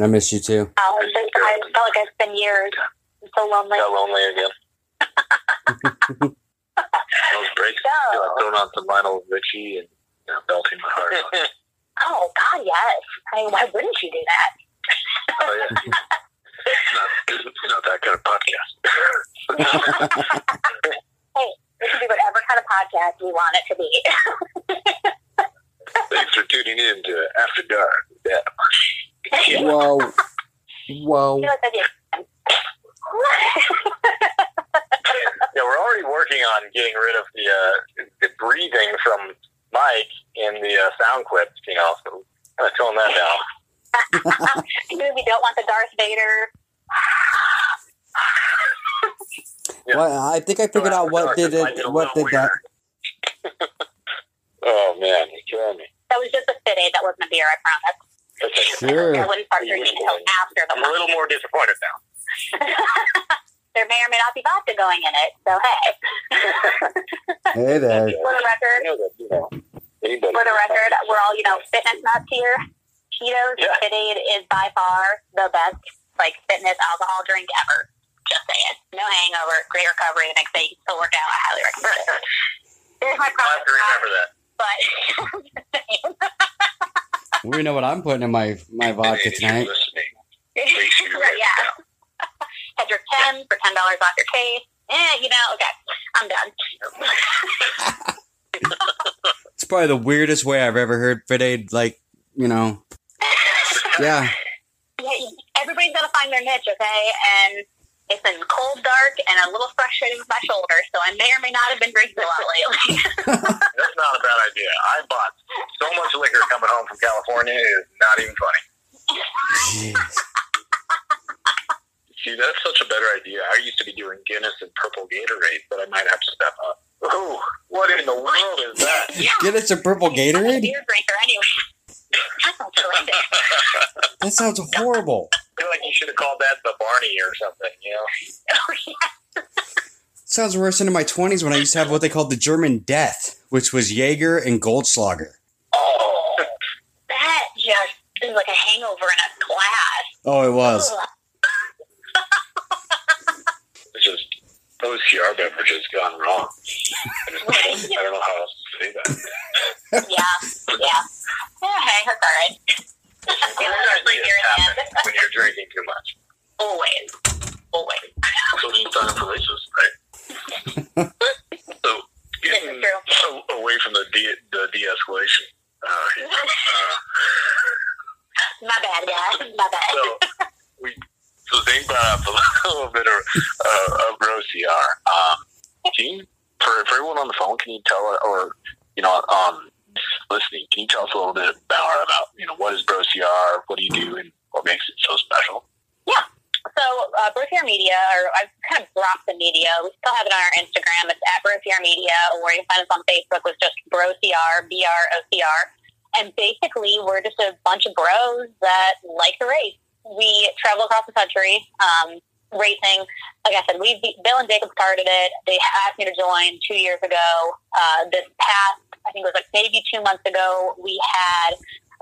Speaker 2: I
Speaker 3: miss you too.
Speaker 4: Oh, it's I felt like it's been years. I'm so lonely.
Speaker 2: Got lonely again. Those breaks.
Speaker 4: No.
Speaker 2: feel like throwing on some Lionel Richie and you know, belting my heart.
Speaker 4: Oh God, yes. I mean, why wouldn't you do that?
Speaker 2: Oh, yeah. it's, not, it's not that kind of podcast.
Speaker 4: Hey, we can do whatever kind of podcast we want it to be.
Speaker 2: Thanks for tuning in to After Dark. Yeah.
Speaker 3: Whoa, whoa.
Speaker 4: You know, it's gonna be-
Speaker 2: Yeah, we're already working on getting rid of the uh, the breathing from Mike in the uh, sound clips. You know, so kind of tone that down.
Speaker 4: Maybe we don't want the Darth Vader.
Speaker 2: Yeah.
Speaker 3: Well, I think I figured out what did it. What
Speaker 2: little
Speaker 3: did that?
Speaker 2: oh man, you're killing me.
Speaker 4: That was just a FitAid. That wasn't a beer. I promise.
Speaker 2: That's okay.
Speaker 3: Sure.
Speaker 4: I wouldn't start drinking until after the
Speaker 2: I'm a little more disappointed now.
Speaker 4: There may or may not be vodka going in it. So hey,
Speaker 3: Hey there.
Speaker 4: for the record,
Speaker 2: know that you know anybody.
Speaker 4: for the record, we're all you know fitness nuts here. Cheetos
Speaker 2: Yeah.
Speaker 4: FitAid is by far the best like fitness alcohol drink ever. Just saying. No hangover, great recovery the next day. You can still work out. I highly recommend it. There's my
Speaker 2: I have to remember that.
Speaker 4: But
Speaker 3: We know what I'm putting in my my vodka
Speaker 2: Hey, you're
Speaker 3: tonight.
Speaker 2: listening, sure you
Speaker 4: yeah.
Speaker 2: down.
Speaker 4: Had your ten for ten dollars off your case. Eh, you know, okay, I'm done.
Speaker 3: It's probably the weirdest way I've ever heard FitAid. Like, you know, yeah.
Speaker 4: Yeah, you- everybody's got to find their niche, okay? And it's been cold, dark, and a little frustrating with my shoulder, so I may or may not have been drinking a lot lately.
Speaker 2: That's not a bad idea. I bought so much liquor coming home from California. It's not even funny.
Speaker 3: Jeez.
Speaker 2: See, that's such a better idea. I used to be doing Guinness and purple Gatorade, but I might have to step up. Oh, what in the world is that?
Speaker 3: Get us a purple
Speaker 4: I'm a
Speaker 3: Gatorade?
Speaker 4: beer drinker anyway that sounds horrendous.
Speaker 3: that sounds horrible.
Speaker 2: I feel like you should have called that the Barney or something, you know?
Speaker 4: oh, yeah.
Speaker 3: Sounds worse than in my 20s when I used to have what they called the German death, which was Jaeger and Goldschlager.
Speaker 4: Oh, that just is like a hangover in a glass.
Speaker 3: Oh, it was.
Speaker 4: it's
Speaker 2: just those OCR beverages gone wrong. I don't know how else say that.
Speaker 4: Yeah, yeah. Okay, that's all right.
Speaker 2: Weird
Speaker 4: Especially
Speaker 2: ideas
Speaker 4: here in the
Speaker 2: happen
Speaker 4: end.
Speaker 2: when you're drinking too much.
Speaker 4: Always, always.
Speaker 2: So you sign up for races, right? so
Speaker 4: This
Speaker 2: getting
Speaker 4: is
Speaker 2: a- away from the de- the de-escalation. Uh, uh,
Speaker 4: My bad, guys. My bad.
Speaker 2: so we so Zane brought up a little bit of uh, of BroCR. Um, can you, for for everyone on the phone, can you tell or you know um listening, can you tell us a little bit about about you know what is BroCR, what do you do, and what makes it so special? Yeah.
Speaker 4: So, uh, BroCR Media, or I've kind of dropped the media. We still have it on our Instagram. It's at BroCR Media, or you can find us on Facebook with just BroCR, B R O C R. And basically, we're just a bunch of bros that like to race. We travel across the country um, racing. Like I said, we Bill and Jacob started it. They asked me to join two years ago. Uh, this past, I think it was like maybe two months ago, we had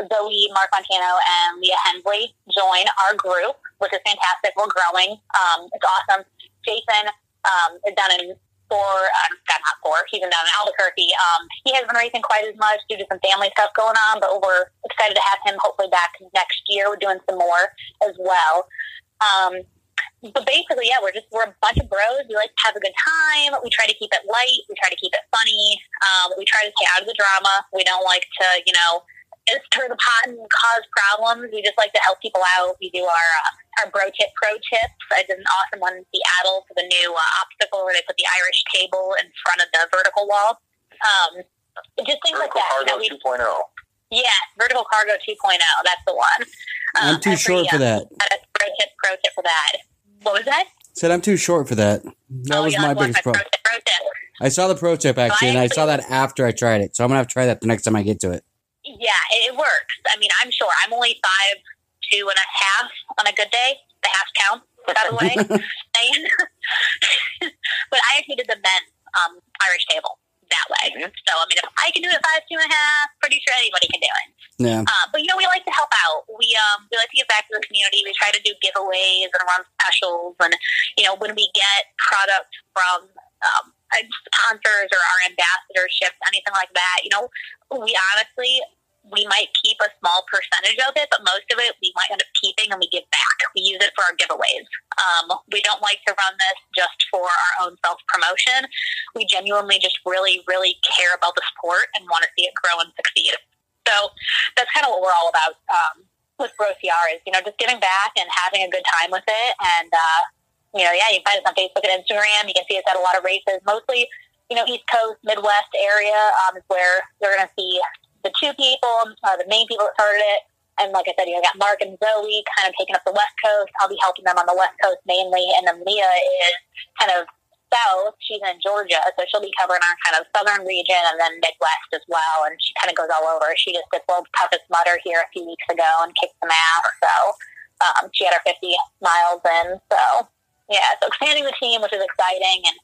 Speaker 4: Zoe Mark Montano and Leah Hensley join our group, which is fantastic. We're growing. Um, it's awesome. Jason um, is down in for uh, not for. He's down in Albuquerque. Um, he hasn't been racing quite as much due to some family stuff going on, but we're excited to have him hopefully back next year. We're doing some more as well. Um, but basically, yeah, we're just we're a bunch of bros. We like to have a good time. We try to keep it light. We try to keep it funny. Um, we try to stay out of the drama. We don't like to, you know, stir the pot and cause problems. We just like to help people out. We do our uh, our bro tip pro tips. I did an awesome one in Seattle for the new uh, obstacle where they put the Irish table in front of the vertical wall. Um, just things like
Speaker 2: Vertical
Speaker 4: that.
Speaker 2: Cargo
Speaker 4: that we,
Speaker 2: 2.0.
Speaker 4: yeah, vertical cargo 2.0. That's the one.
Speaker 3: I'm too short
Speaker 4: pretty,
Speaker 3: for that.
Speaker 4: That's pro tip, pro tip for that. What was that?
Speaker 3: Said I'm too short for that. That
Speaker 4: oh,
Speaker 3: was my biggest problem.
Speaker 4: Pro tip, pro tip.
Speaker 3: I saw the pro tip actually, and I saw that after I tried it. So I'm gonna have to try that the next time I get to it.
Speaker 4: Yeah, it, works. I mean, I'm sure. I'm only five two and a half on a good day. The half count, by the way. but I actually did the men's um, Irish table that way. So I mean, if I can do it at five two and a half, pretty sure anybody can do it.
Speaker 3: Yeah.
Speaker 4: Uh, but you know, we like to help out. We um we like to give back to the community. We try to do giveaways and run specials, and you know, when we get product from um, sponsors or our ambassadorships, anything like that, you know, we honestly we might keep a small percentage of it, but most of it we might end up keeping and we give back. We use it for our giveaways. Um, we don't like to run this just for our own self promotion. We genuinely just really, really care about the sport and want to see it grow and succeed. So that's kind of what we're all about um, with Bro is, you know, just giving back and having a good time with it. And, uh, you know, yeah, you can find us on Facebook and Instagram. You can see us at a lot of races, mostly, you know, East Coast, Midwest area um, is where you're going to see the two people, uh, the main people that started it. And like I said, you know, got Mark and Zoe kind of taking up the West Coast. I'll be helping them on the West Coast mainly. And then Leah is kind of south. She's in Georgia, so she'll be covering our kind of southern region and then Midwest as well. And she kind of goes all over. She just did World's Toughest Mudder here a few weeks ago and kicked some ass. So um, she had her 50 miles in. So yeah, so expanding the team, which is exciting, and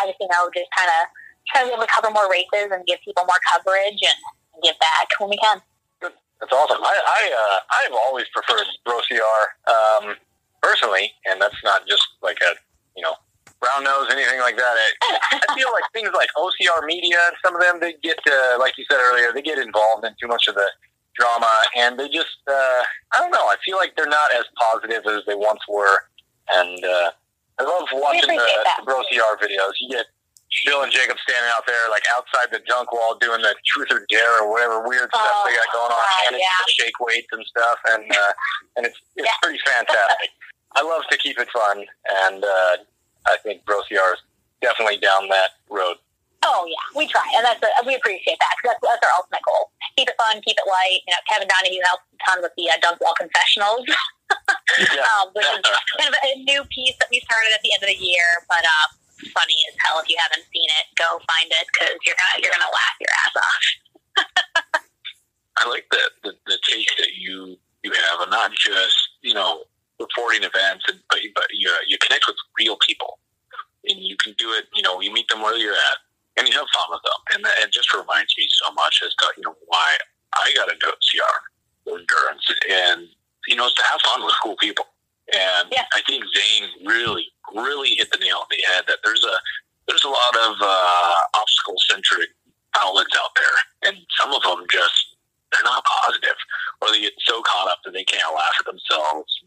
Speaker 4: I just you know just kind of trying to be able to cover more races and give people more coverage and give back when we can.
Speaker 2: That's awesome. I, I uh, I've always preferred Bro um, personally, and that's not just like a you know brown nose anything like that. I, I feel like things like OCR media, some of them they get uh, like you said earlier, they get involved in too much of the drama, and they just uh, I don't know. I feel like they're not as positive as they once were, and uh, I love watching the,
Speaker 4: that.
Speaker 2: the Bro videos. You get Bill and Jacob standing out there like outside the dunk wall doing the truth or dare or whatever weird stuff
Speaker 4: Oh,
Speaker 2: they got going on,
Speaker 4: God,
Speaker 2: and
Speaker 4: yeah.
Speaker 2: shake weights and stuff, and uh, and it's it's
Speaker 4: Yeah.
Speaker 2: pretty fantastic. I love to keep it fun, and uh, I think BroCR is definitely down that road.
Speaker 4: Oh yeah, we try, and that's we appreciate that 'cause that's, that's our ultimate goal. Keep it fun, keep it light. You know, Kevin Donahue helps a ton with the uh, Dunk Wall Confessionals,
Speaker 2: Yeah.
Speaker 4: um, which is kind of a new piece that we started at the end of the year. But um, funny as hell. If you haven't seen it, go find it because you're gonna you're gonna laugh your ass off.
Speaker 2: I like the, the the take that you you have, and not just you know reporting events, and, but you- but you you connect with real people, and you can do it. You know, you meet them where you're at, and you have fun with them, and that, it just reminds me so much as to you know why I got into CR endurance, and you know, it's to have fun with cool people, And
Speaker 4: Yeah.
Speaker 2: I think Zane really, really hit the nail on the head that there's a there's a lot of uh, obstacle centric outlets out there, and some of them just they're not positive, or they get so caught up that they can't laugh at themselves,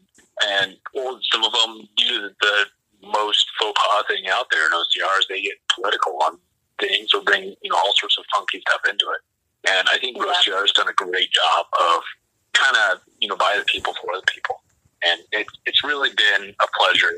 Speaker 2: and or some of them do the most faux pas thing out there in OCRs. They get political on things or bring you know all sorts of funky stuff into it. And I think
Speaker 4: Yeah.
Speaker 2: OCR has done a great job of kind of you know by the people for the people, and it, it's really been a pleasure.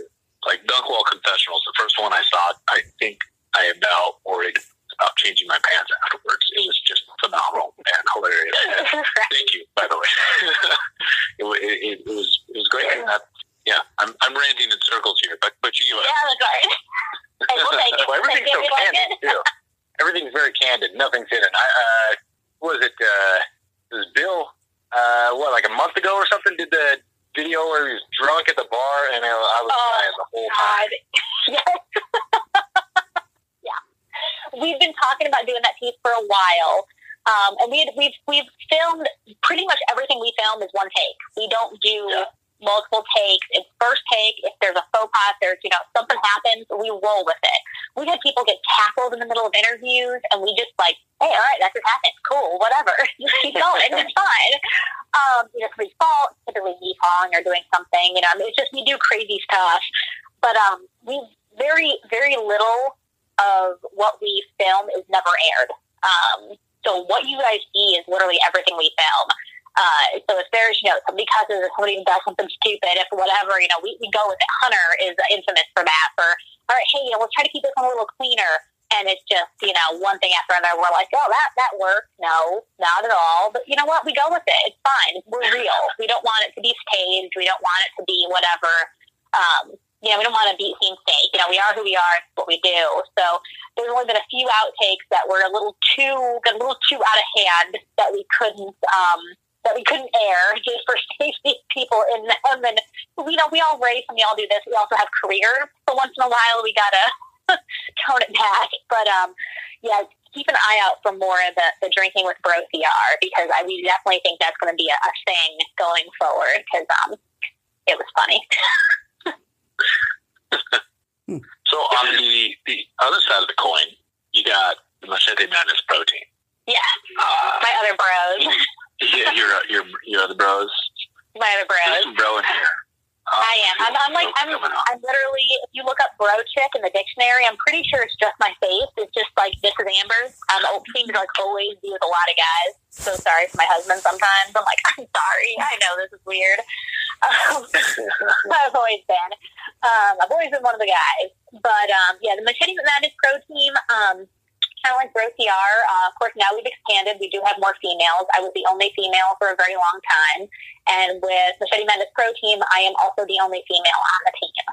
Speaker 2: Like Dunkwall Confessionals, the first one I saw, I think I about worried about changing my pants afterwards. It was just phenomenal and hilarious. And thank you, by the way. it, it, it, it was it was great. That, yeah, I'm, I'm ranting in circles here, but but you.
Speaker 4: yeah, that's right. We'll take it.
Speaker 5: well, everything's so
Speaker 4: like
Speaker 5: candid too. Everything's very candid. Nothing's hidden. I uh, what was it? Uh, it was Bill. Uh, what like a month ago or something? Did the video where he was drunk at the bar and I, I was
Speaker 4: Oh,
Speaker 5: crying the whole time.
Speaker 4: Yes. yeah. We've been talking about doing that piece for a while. Um, and we had, we've, we've filmed pretty much everything we film is one take. We don't do
Speaker 2: Yeah.
Speaker 4: Multiple takes. It's first take. If there's a faux pas, there's, you know, something happens, we roll with it. We had people get tackled in the middle of interviews and we just like, hey, all right, that just happened. Cool, whatever. Just keep going. It's fine. Um, you know, somebody's fault, typically me falling or doing something. You know, I mean, it's just we do crazy stuff. But um, we very, very little of what we film is never aired. Um, so what you guys see is literally everything we film. Uh, so if there's, you know, somebody cusses or somebody does something stupid, if whatever, you know, we, we go with it. Hunter is infamous for that. For all right, hey, you know, let's try to keep this one a little cleaner. And it's just, you know, one thing after another. We're like, oh, that that worked. No, not at all. But you know what? We go with it. It's fine. We're real. We don't want it to be staged. We don't want it to be whatever. Um, you know, we don't want to be team steak. You know, we are who we are. It's what we do. So there's only been a few outtakes that were a little too, got a little too out of hand that we couldn't, um, that we couldn't air just for safety people in them. And you know, we all race and we all do this. We also have career. So once in a while, we gotta tone it back. But um, yeah, keep an eye out for more of the, the drinking with bro CR because I we definitely think that's going to be a, a thing going forward because um, it was funny.
Speaker 2: So on the the other side of the coin, you got the Machete Madness Pro Team.
Speaker 4: Yeah,
Speaker 2: Uh,
Speaker 4: my other bros,
Speaker 2: yeah, your your your other bros.
Speaker 4: my other
Speaker 2: There's
Speaker 4: bros.
Speaker 2: some bro in here. Uh,
Speaker 4: I am. I'm, I'm like I'm. I'm literally. If you look up bro chick in the dictionary, I'm pretty sure it's just my face. It's just like this is Amber's. Um, I seem to like always be with a lot of guys. So sorry for my husband. Sometimes I'm like, I'm sorry. I know this is weird. Um, I've always been. Um, I've always been one of the guys. But um, yeah, the Machete Madness Pro team. Um, like BroCR. Uh, of course, now we've expanded. We do have more females. I was the only female for a very long time. And with Machete Madness Pro Team, I am also the only female on the team.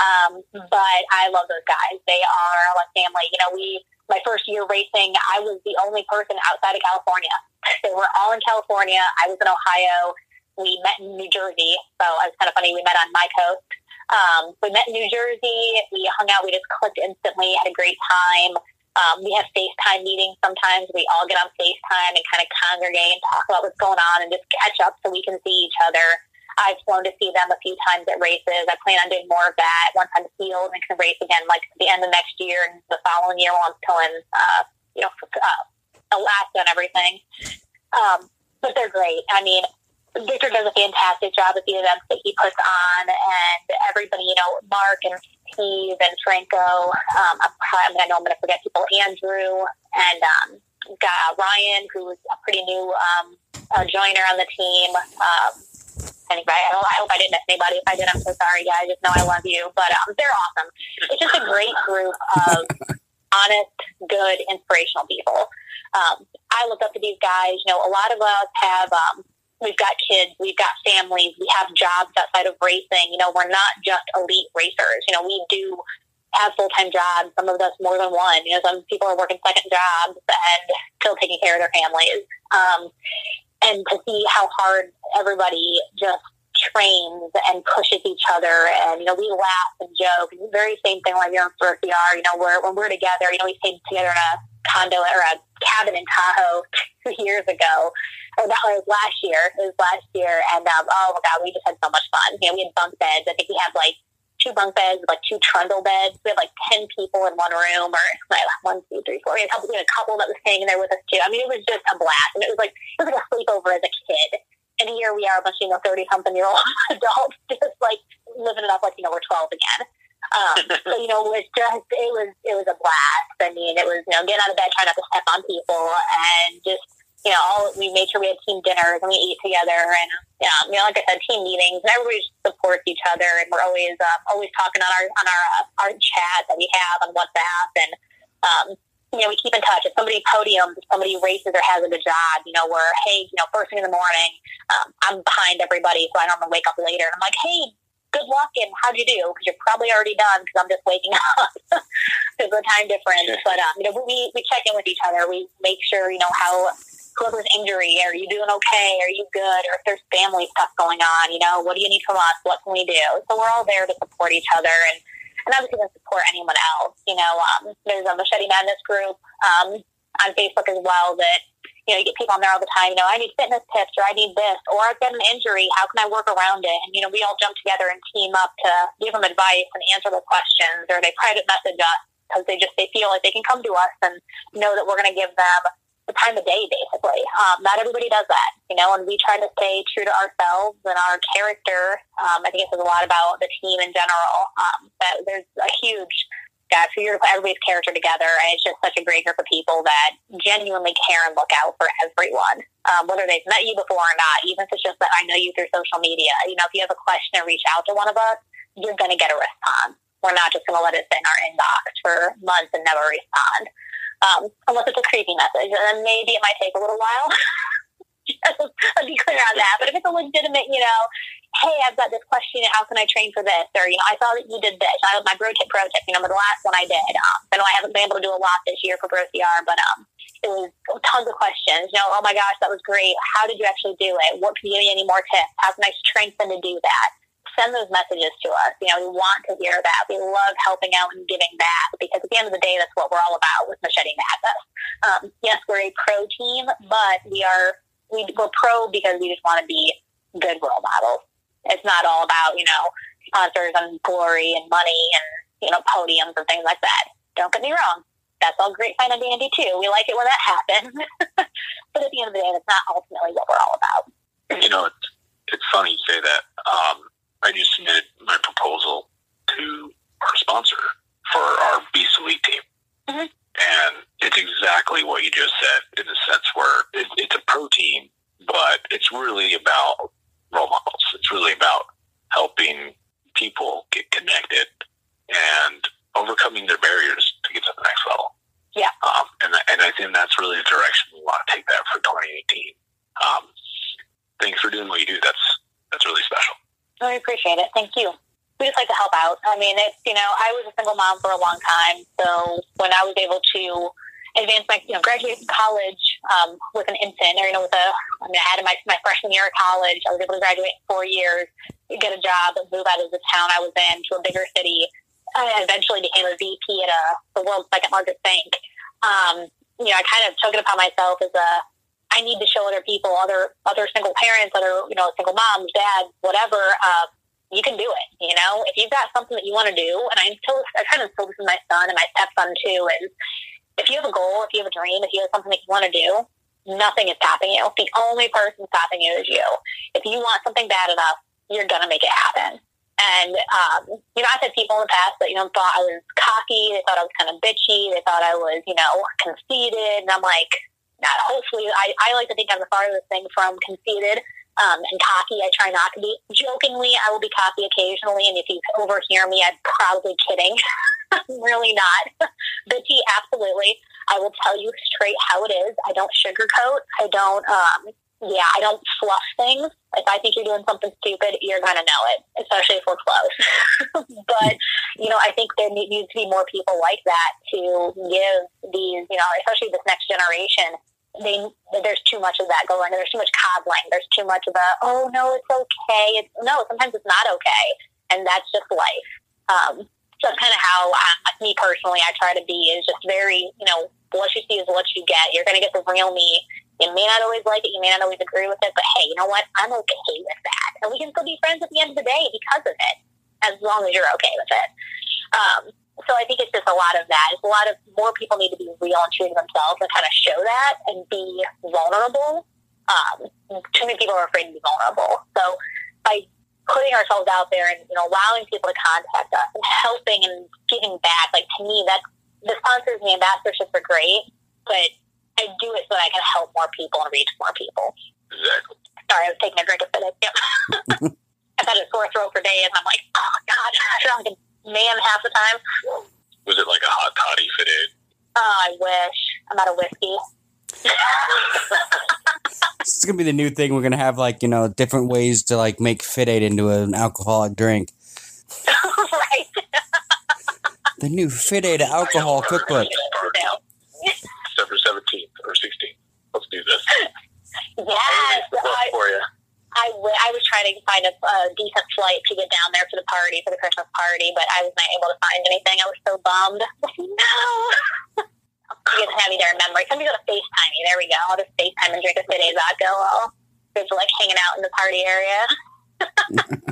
Speaker 4: Um, but I love those guys. They are like family. You know, we, my first year racing, I was the only person outside of California. They were all in California. I was in Ohio. We met in New Jersey. So it was kind of funny. We met on my coast. Um, we met in New Jersey. We hung out. We just clicked instantly, had a great time. Um, we have FaceTime meetings sometimes. We all get on FaceTime and kind of congregate and talk about what's going on and just catch up so we can see each other. I've flown to see them a few times at races. I plan on doing more of that once I'm healed and can race again, like the end of next year and the following year while I'm still in, uh, you know, uh, Alaska and everything. Um, but they're great. I mean, Victor does a fantastic job at the events that he puts on, and everybody, you know, Mark and Steve and Franco. Um, I'm probably, I, mean, I know I'm going to forget people. Andrew and um, got Ryan, who's a pretty new um, uh, joiner on the team. Um, anyway, I, I hope I didn't miss anybody. If I did, I'm so sorry, guys. Just know I love you. But um, they're awesome. It's just a great group of honest, good, inspirational people. Um, I look up to these guys. You know, a lot of us have. Um, we've got kids, we've got families, we have jobs outside of racing. You know, we're not just elite racers. You know, we do have full time jobs. Some of us more than one. You know, some people are working second jobs and still taking care of their families. Um, and to see how hard everybody just trains and pushes each other, and you know we laugh and joke. And the very same thing like here in are. You know, we're, when we're together, you know, we stayed together in a condo or a cabin in Tahoe two years ago. Or that was last year. It was last year, and um, oh my god, we just had so much fun. You know, we had bunk beds. I think we had like two bunk beds, like two trundle beds. We had like ten people in one room, or like one, two, three, four. We had a couple, we had a couple that was staying in there with us too. I mean, it was just a blast, and it was like it was like a sleepover as a kid. And here we are, a bunch of you know thirty something year old adults, just like living it up like you know we're twelve again. Um, so you know, it was just it was it was a blast. I mean, it was you know getting out of bed, trying not to step on people, and just you know, all we made sure we had team dinners and we ate together, and um, you know, like I said, team meetings, and everybody just supports each other, and we're always uh, always talking on our on our uh, our chat that we have on WhatsApp, and um, you know, we keep in touch. If somebody podiums, if somebody races or has a good job, you know, we're hey, you know, first thing in the morning, um, I'm behind everybody, so I don't want to wake up later, and I'm like, hey, good luck and how'd you do? Because you're probably already done because I'm just waking up because of the time difference. But um, you know, we we check in with each other. We make sure you know how whoever's injury, are you doing okay? Are you good? Or if there's family stuff going on, you know, what do you need from us? What can we do? So we're all there to support each other and, and obviously to support anyone else. You know, um, there's a Machete Madness group um, on Facebook as well that, you know, you get people on there all the time, you know, I need fitness tips or I need this or I've got an injury. How can I work around it? And, you know, we all jump together and team up to give them advice and answer the questions or they private message us because they just, they feel like they can come to us and know that we're going to give them the time of day, basically. Um, not everybody does that, you know, and we try to stay true to ourselves and our character. Um, I think it says a lot about the team in general. Um, that there's a huge gap for you to everybody's character together, and it's just such a great group of people that genuinely care and look out for everyone, um, whether they've met you before or not. Even if it's just that I know you through social media, you know, if you have a question and reach out to one of us, you're going to get a response. We're not just going to let it sit in our inbox for months and never respond um, unless it's a creepy message, and then maybe it might take a little while. I'll be clear on that. But if it's a legitimate, you know, hey, I've got this question, how can I train for this? Or, you know, I saw that you did this. I my bro tip pro tip, you know, the last one I did. Um, I know I haven't been able to do a lot this year for BroCR, but um, it was tons of questions. You know, oh my gosh, that was great. How did you actually do it? What can you give me any more tips? How can I strengthen to do that? send those messages to us. You know, we want to hear that. We love helping out and giving back because at the end of the day, that's what we're all about with Machete Madness. Um, yes, we're a pro team, but we are we, we're pro because we just want to be good role models. It's not all about you know sponsors and glory and money and you know podiums and things like that. Don't get me wrong. That's all great, fine, and dandy too. We like it when that happens, but at the end of the day, that's not ultimately what we're all about.
Speaker 5: You know, it's it's funny you say that. Um, I just submitted my proposal to our sponsor for our Beast Elite team. Mm-hmm. And it's exactly what you just said in the sense where it, it's a pro team, but it's really about role models. It's really about helping people get connected and overcoming their barriers to get to the next level.
Speaker 4: Yeah.
Speaker 5: Um, and, and I think that's really the direction we want to take that for 2018. Um, thanks for doing what you do. That's, that's really special.
Speaker 4: I appreciate it. Thank you. We just like to help out. I mean, it's, you know, I was a single mom for a long time. So when I was able to advance my, you know, graduate from college um, with an infant or, you know, with a, I mean, I had my, my freshman year of college. I was able to graduate in four years, get a job, move out of the town I was in to a bigger city. I eventually became a VP at a, the world's second largest bank. Um, you know, I kind of took it upon myself as a, I need to show other people, other other single parents, other you know single moms, dads, whatever. Uh, you can do it. You know, if you've got something that you want to do, and I still I kind of instill this in my son and my stepson too. Is if you have a goal, if you have a dream, if you have something that you want to do, nothing is stopping you. The only person stopping you is you. If you want something bad enough, you're gonna make it happen. And um, you know, I've had people in the past that you know thought I was cocky. They thought I was kind of bitchy. They thought I was you know conceited. And I'm like, not, hopefully, I, I like to think I'm the farthest thing from conceited um, and cocky. I try not to be. Jokingly, I will be cocky occasionally, and if you overhear me, I'm probably kidding. I'm really not. Bitchy, absolutely. I will tell you straight how it is. I don't sugarcoat. I don't. Um, yeah, I don't fluff things. If I think you're doing something stupid, you're gonna know it, especially if we're close. but you know, I think there needs to be more people like that to give these, you know, especially this next generation, they there's too much of that going. On. There's too much coddling. There's too much of a oh no, it's okay. It's, no, sometimes it's not okay, and that's just life. Um, that's kind of how I, me personally I try to be is just very you know what you see is what you get. You're going to get the real me. You may not always like it. You may not always agree with it, but hey, you know what? I'm okay with that, and we can still be friends at the end of the day because of it, as long as you're okay with it. Um, so I think it's just a lot of that. It's a lot of more people need to be real and true to themselves and kind of show that and be vulnerable. Um, too many people are afraid to be vulnerable. So by putting ourselves out there and you know allowing people to contact us and helping and giving back, like to me, that the sponsors and the ambassadorships are great, but I do it so that I can help more people and reach more people.
Speaker 5: Exactly.
Speaker 4: Sorry, I was taking a drink of it. Yep. I've had a sore throat for days, and I'm like, oh god, I feel like a man half the time.
Speaker 5: Was it like a hot toddy FitAid?
Speaker 4: Oh, I wish. I'm out of whiskey.
Speaker 3: This is gonna be the new thing. We're gonna have like you know different ways to like make FitAid into an alcoholic drink.
Speaker 4: right.
Speaker 3: The new FitAid alcohol cookbook.
Speaker 5: December 17th or 16th. Let's do this.
Speaker 4: Yes. I,
Speaker 5: for you.
Speaker 4: I, w- I was trying to find a, a decent flight to get down there for the party, for the Christmas party, but I was not able to find anything. I was so bummed. no. You guys have there in memory. Somebody go to FaceTime me. There we go. I'll just FaceTime and drink a Aid vodka while they're like hanging out in the party area.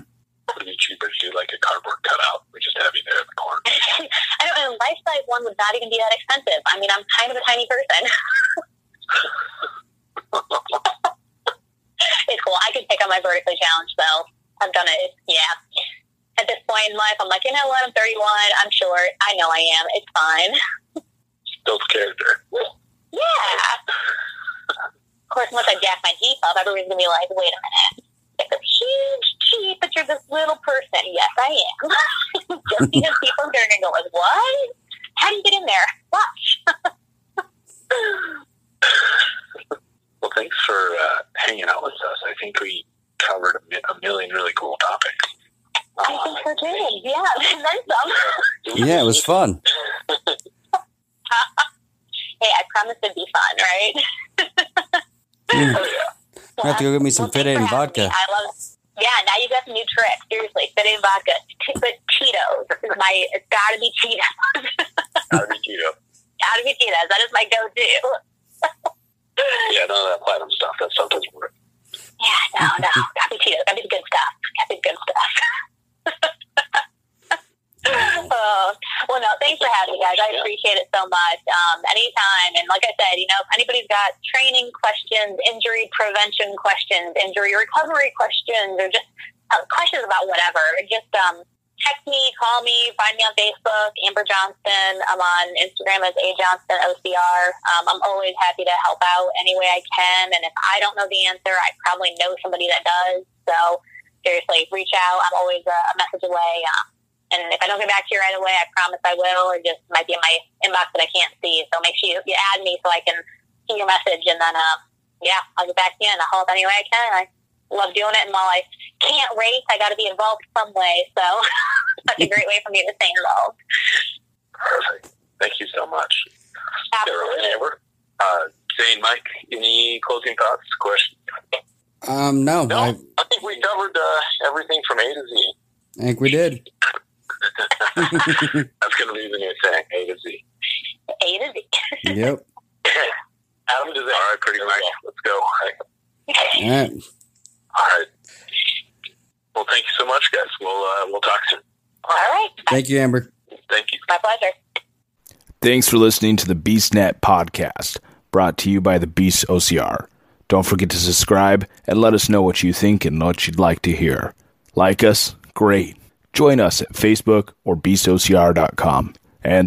Speaker 5: Would it be cheaper to do like a cardboard cutout? We just have you there in the corner.
Speaker 4: I don't know. Life size one would not even be that expensive. I mean, I'm kind of a tiny person. it's cool. I can pick up my vertically challenged though. I've done it. Yeah. At this point in life, I'm like, you know what? I'm 31. I'm short. I know I am. It's fine.
Speaker 5: Built character.
Speaker 4: Yeah. Of course, once I jack my Jeep up, everybody's gonna be like, wait a minute. It's a huge Jeep, but you're this little person. Yes, I am. Just because people are gonna go like, what? How do you get in there? Watch.
Speaker 5: Well, thanks for uh, hanging out with us. I think we covered a, mi- a million really cool topics.
Speaker 4: I think so too. Yeah, and then some.
Speaker 3: Yeah, it was fun.
Speaker 4: Hey, I promise it'd be fun, right?
Speaker 3: Mm.
Speaker 5: Oh, yeah.
Speaker 3: I have to go get me some
Speaker 4: Well,
Speaker 3: FitAid
Speaker 4: thanks
Speaker 3: and vodka.
Speaker 4: me. I love. Yeah, now you got some new tricks. Seriously, FitAid and vodka, T- but Cheetos. Is my. It's got to be Cheetos.
Speaker 5: How do you do?
Speaker 4: got to be Cheetos. That is my go-to.
Speaker 5: Yeah, none of that platinum stuff. That stuff doesn't work.
Speaker 4: Yeah, no, no. Got to be Cheetos. Got to be the good stuff. Got to be the good stuff. oh, well, no, thanks for having me, guys. I appreciate it so much. Um, anytime. And like I said, you know, if anybody's got training questions, injury prevention questions, injury recovery questions, or just uh, questions about whatever, just um, text me, call me, find me on Facebook, Amber Johnston. I'm on Instagram as A Johnston OCR. Um, I'm always happy to help out any way I can. And if I don't know the answer, I probably know somebody that does. So seriously, reach out. I'm always a, a message away. Um, and if I don't get back to you right away, I promise I will. Or just might be in my inbox that I can't see. So make sure you, you add me so I can see your message. And then, uh, yeah, I'll get back to you and I'll help any way I can. I love doing it. And while I can't race, I got to be involved some way. So that's a great way for me to stay involved.
Speaker 5: Perfect. Thank you so much. Sarah and
Speaker 4: Absolutely.
Speaker 5: Amber. Uh, Zane, Mike, any closing thoughts, questions?
Speaker 3: Um, no,
Speaker 5: No,
Speaker 3: I,
Speaker 5: I think we covered uh, everything from A to Z.
Speaker 3: I think we did.
Speaker 5: That's going to be the new thing, A to Z.
Speaker 4: A to Z.
Speaker 3: Yep.
Speaker 5: Adam to Z. All right, pretty much. Let's go.
Speaker 3: All right.
Speaker 5: All right. Well, thank you so much, guys. We'll uh, we'll talk soon.
Speaker 4: All right.
Speaker 3: Thank you, Amber.
Speaker 5: Thank you.
Speaker 4: My pleasure.
Speaker 1: Thanks for listening to the BeastNet podcast, brought to you by the Beast OCR. Don't forget to subscribe and let us know what you think and what you'd like to hear. Like us? Great. Join us at Facebook or beastocr.com. And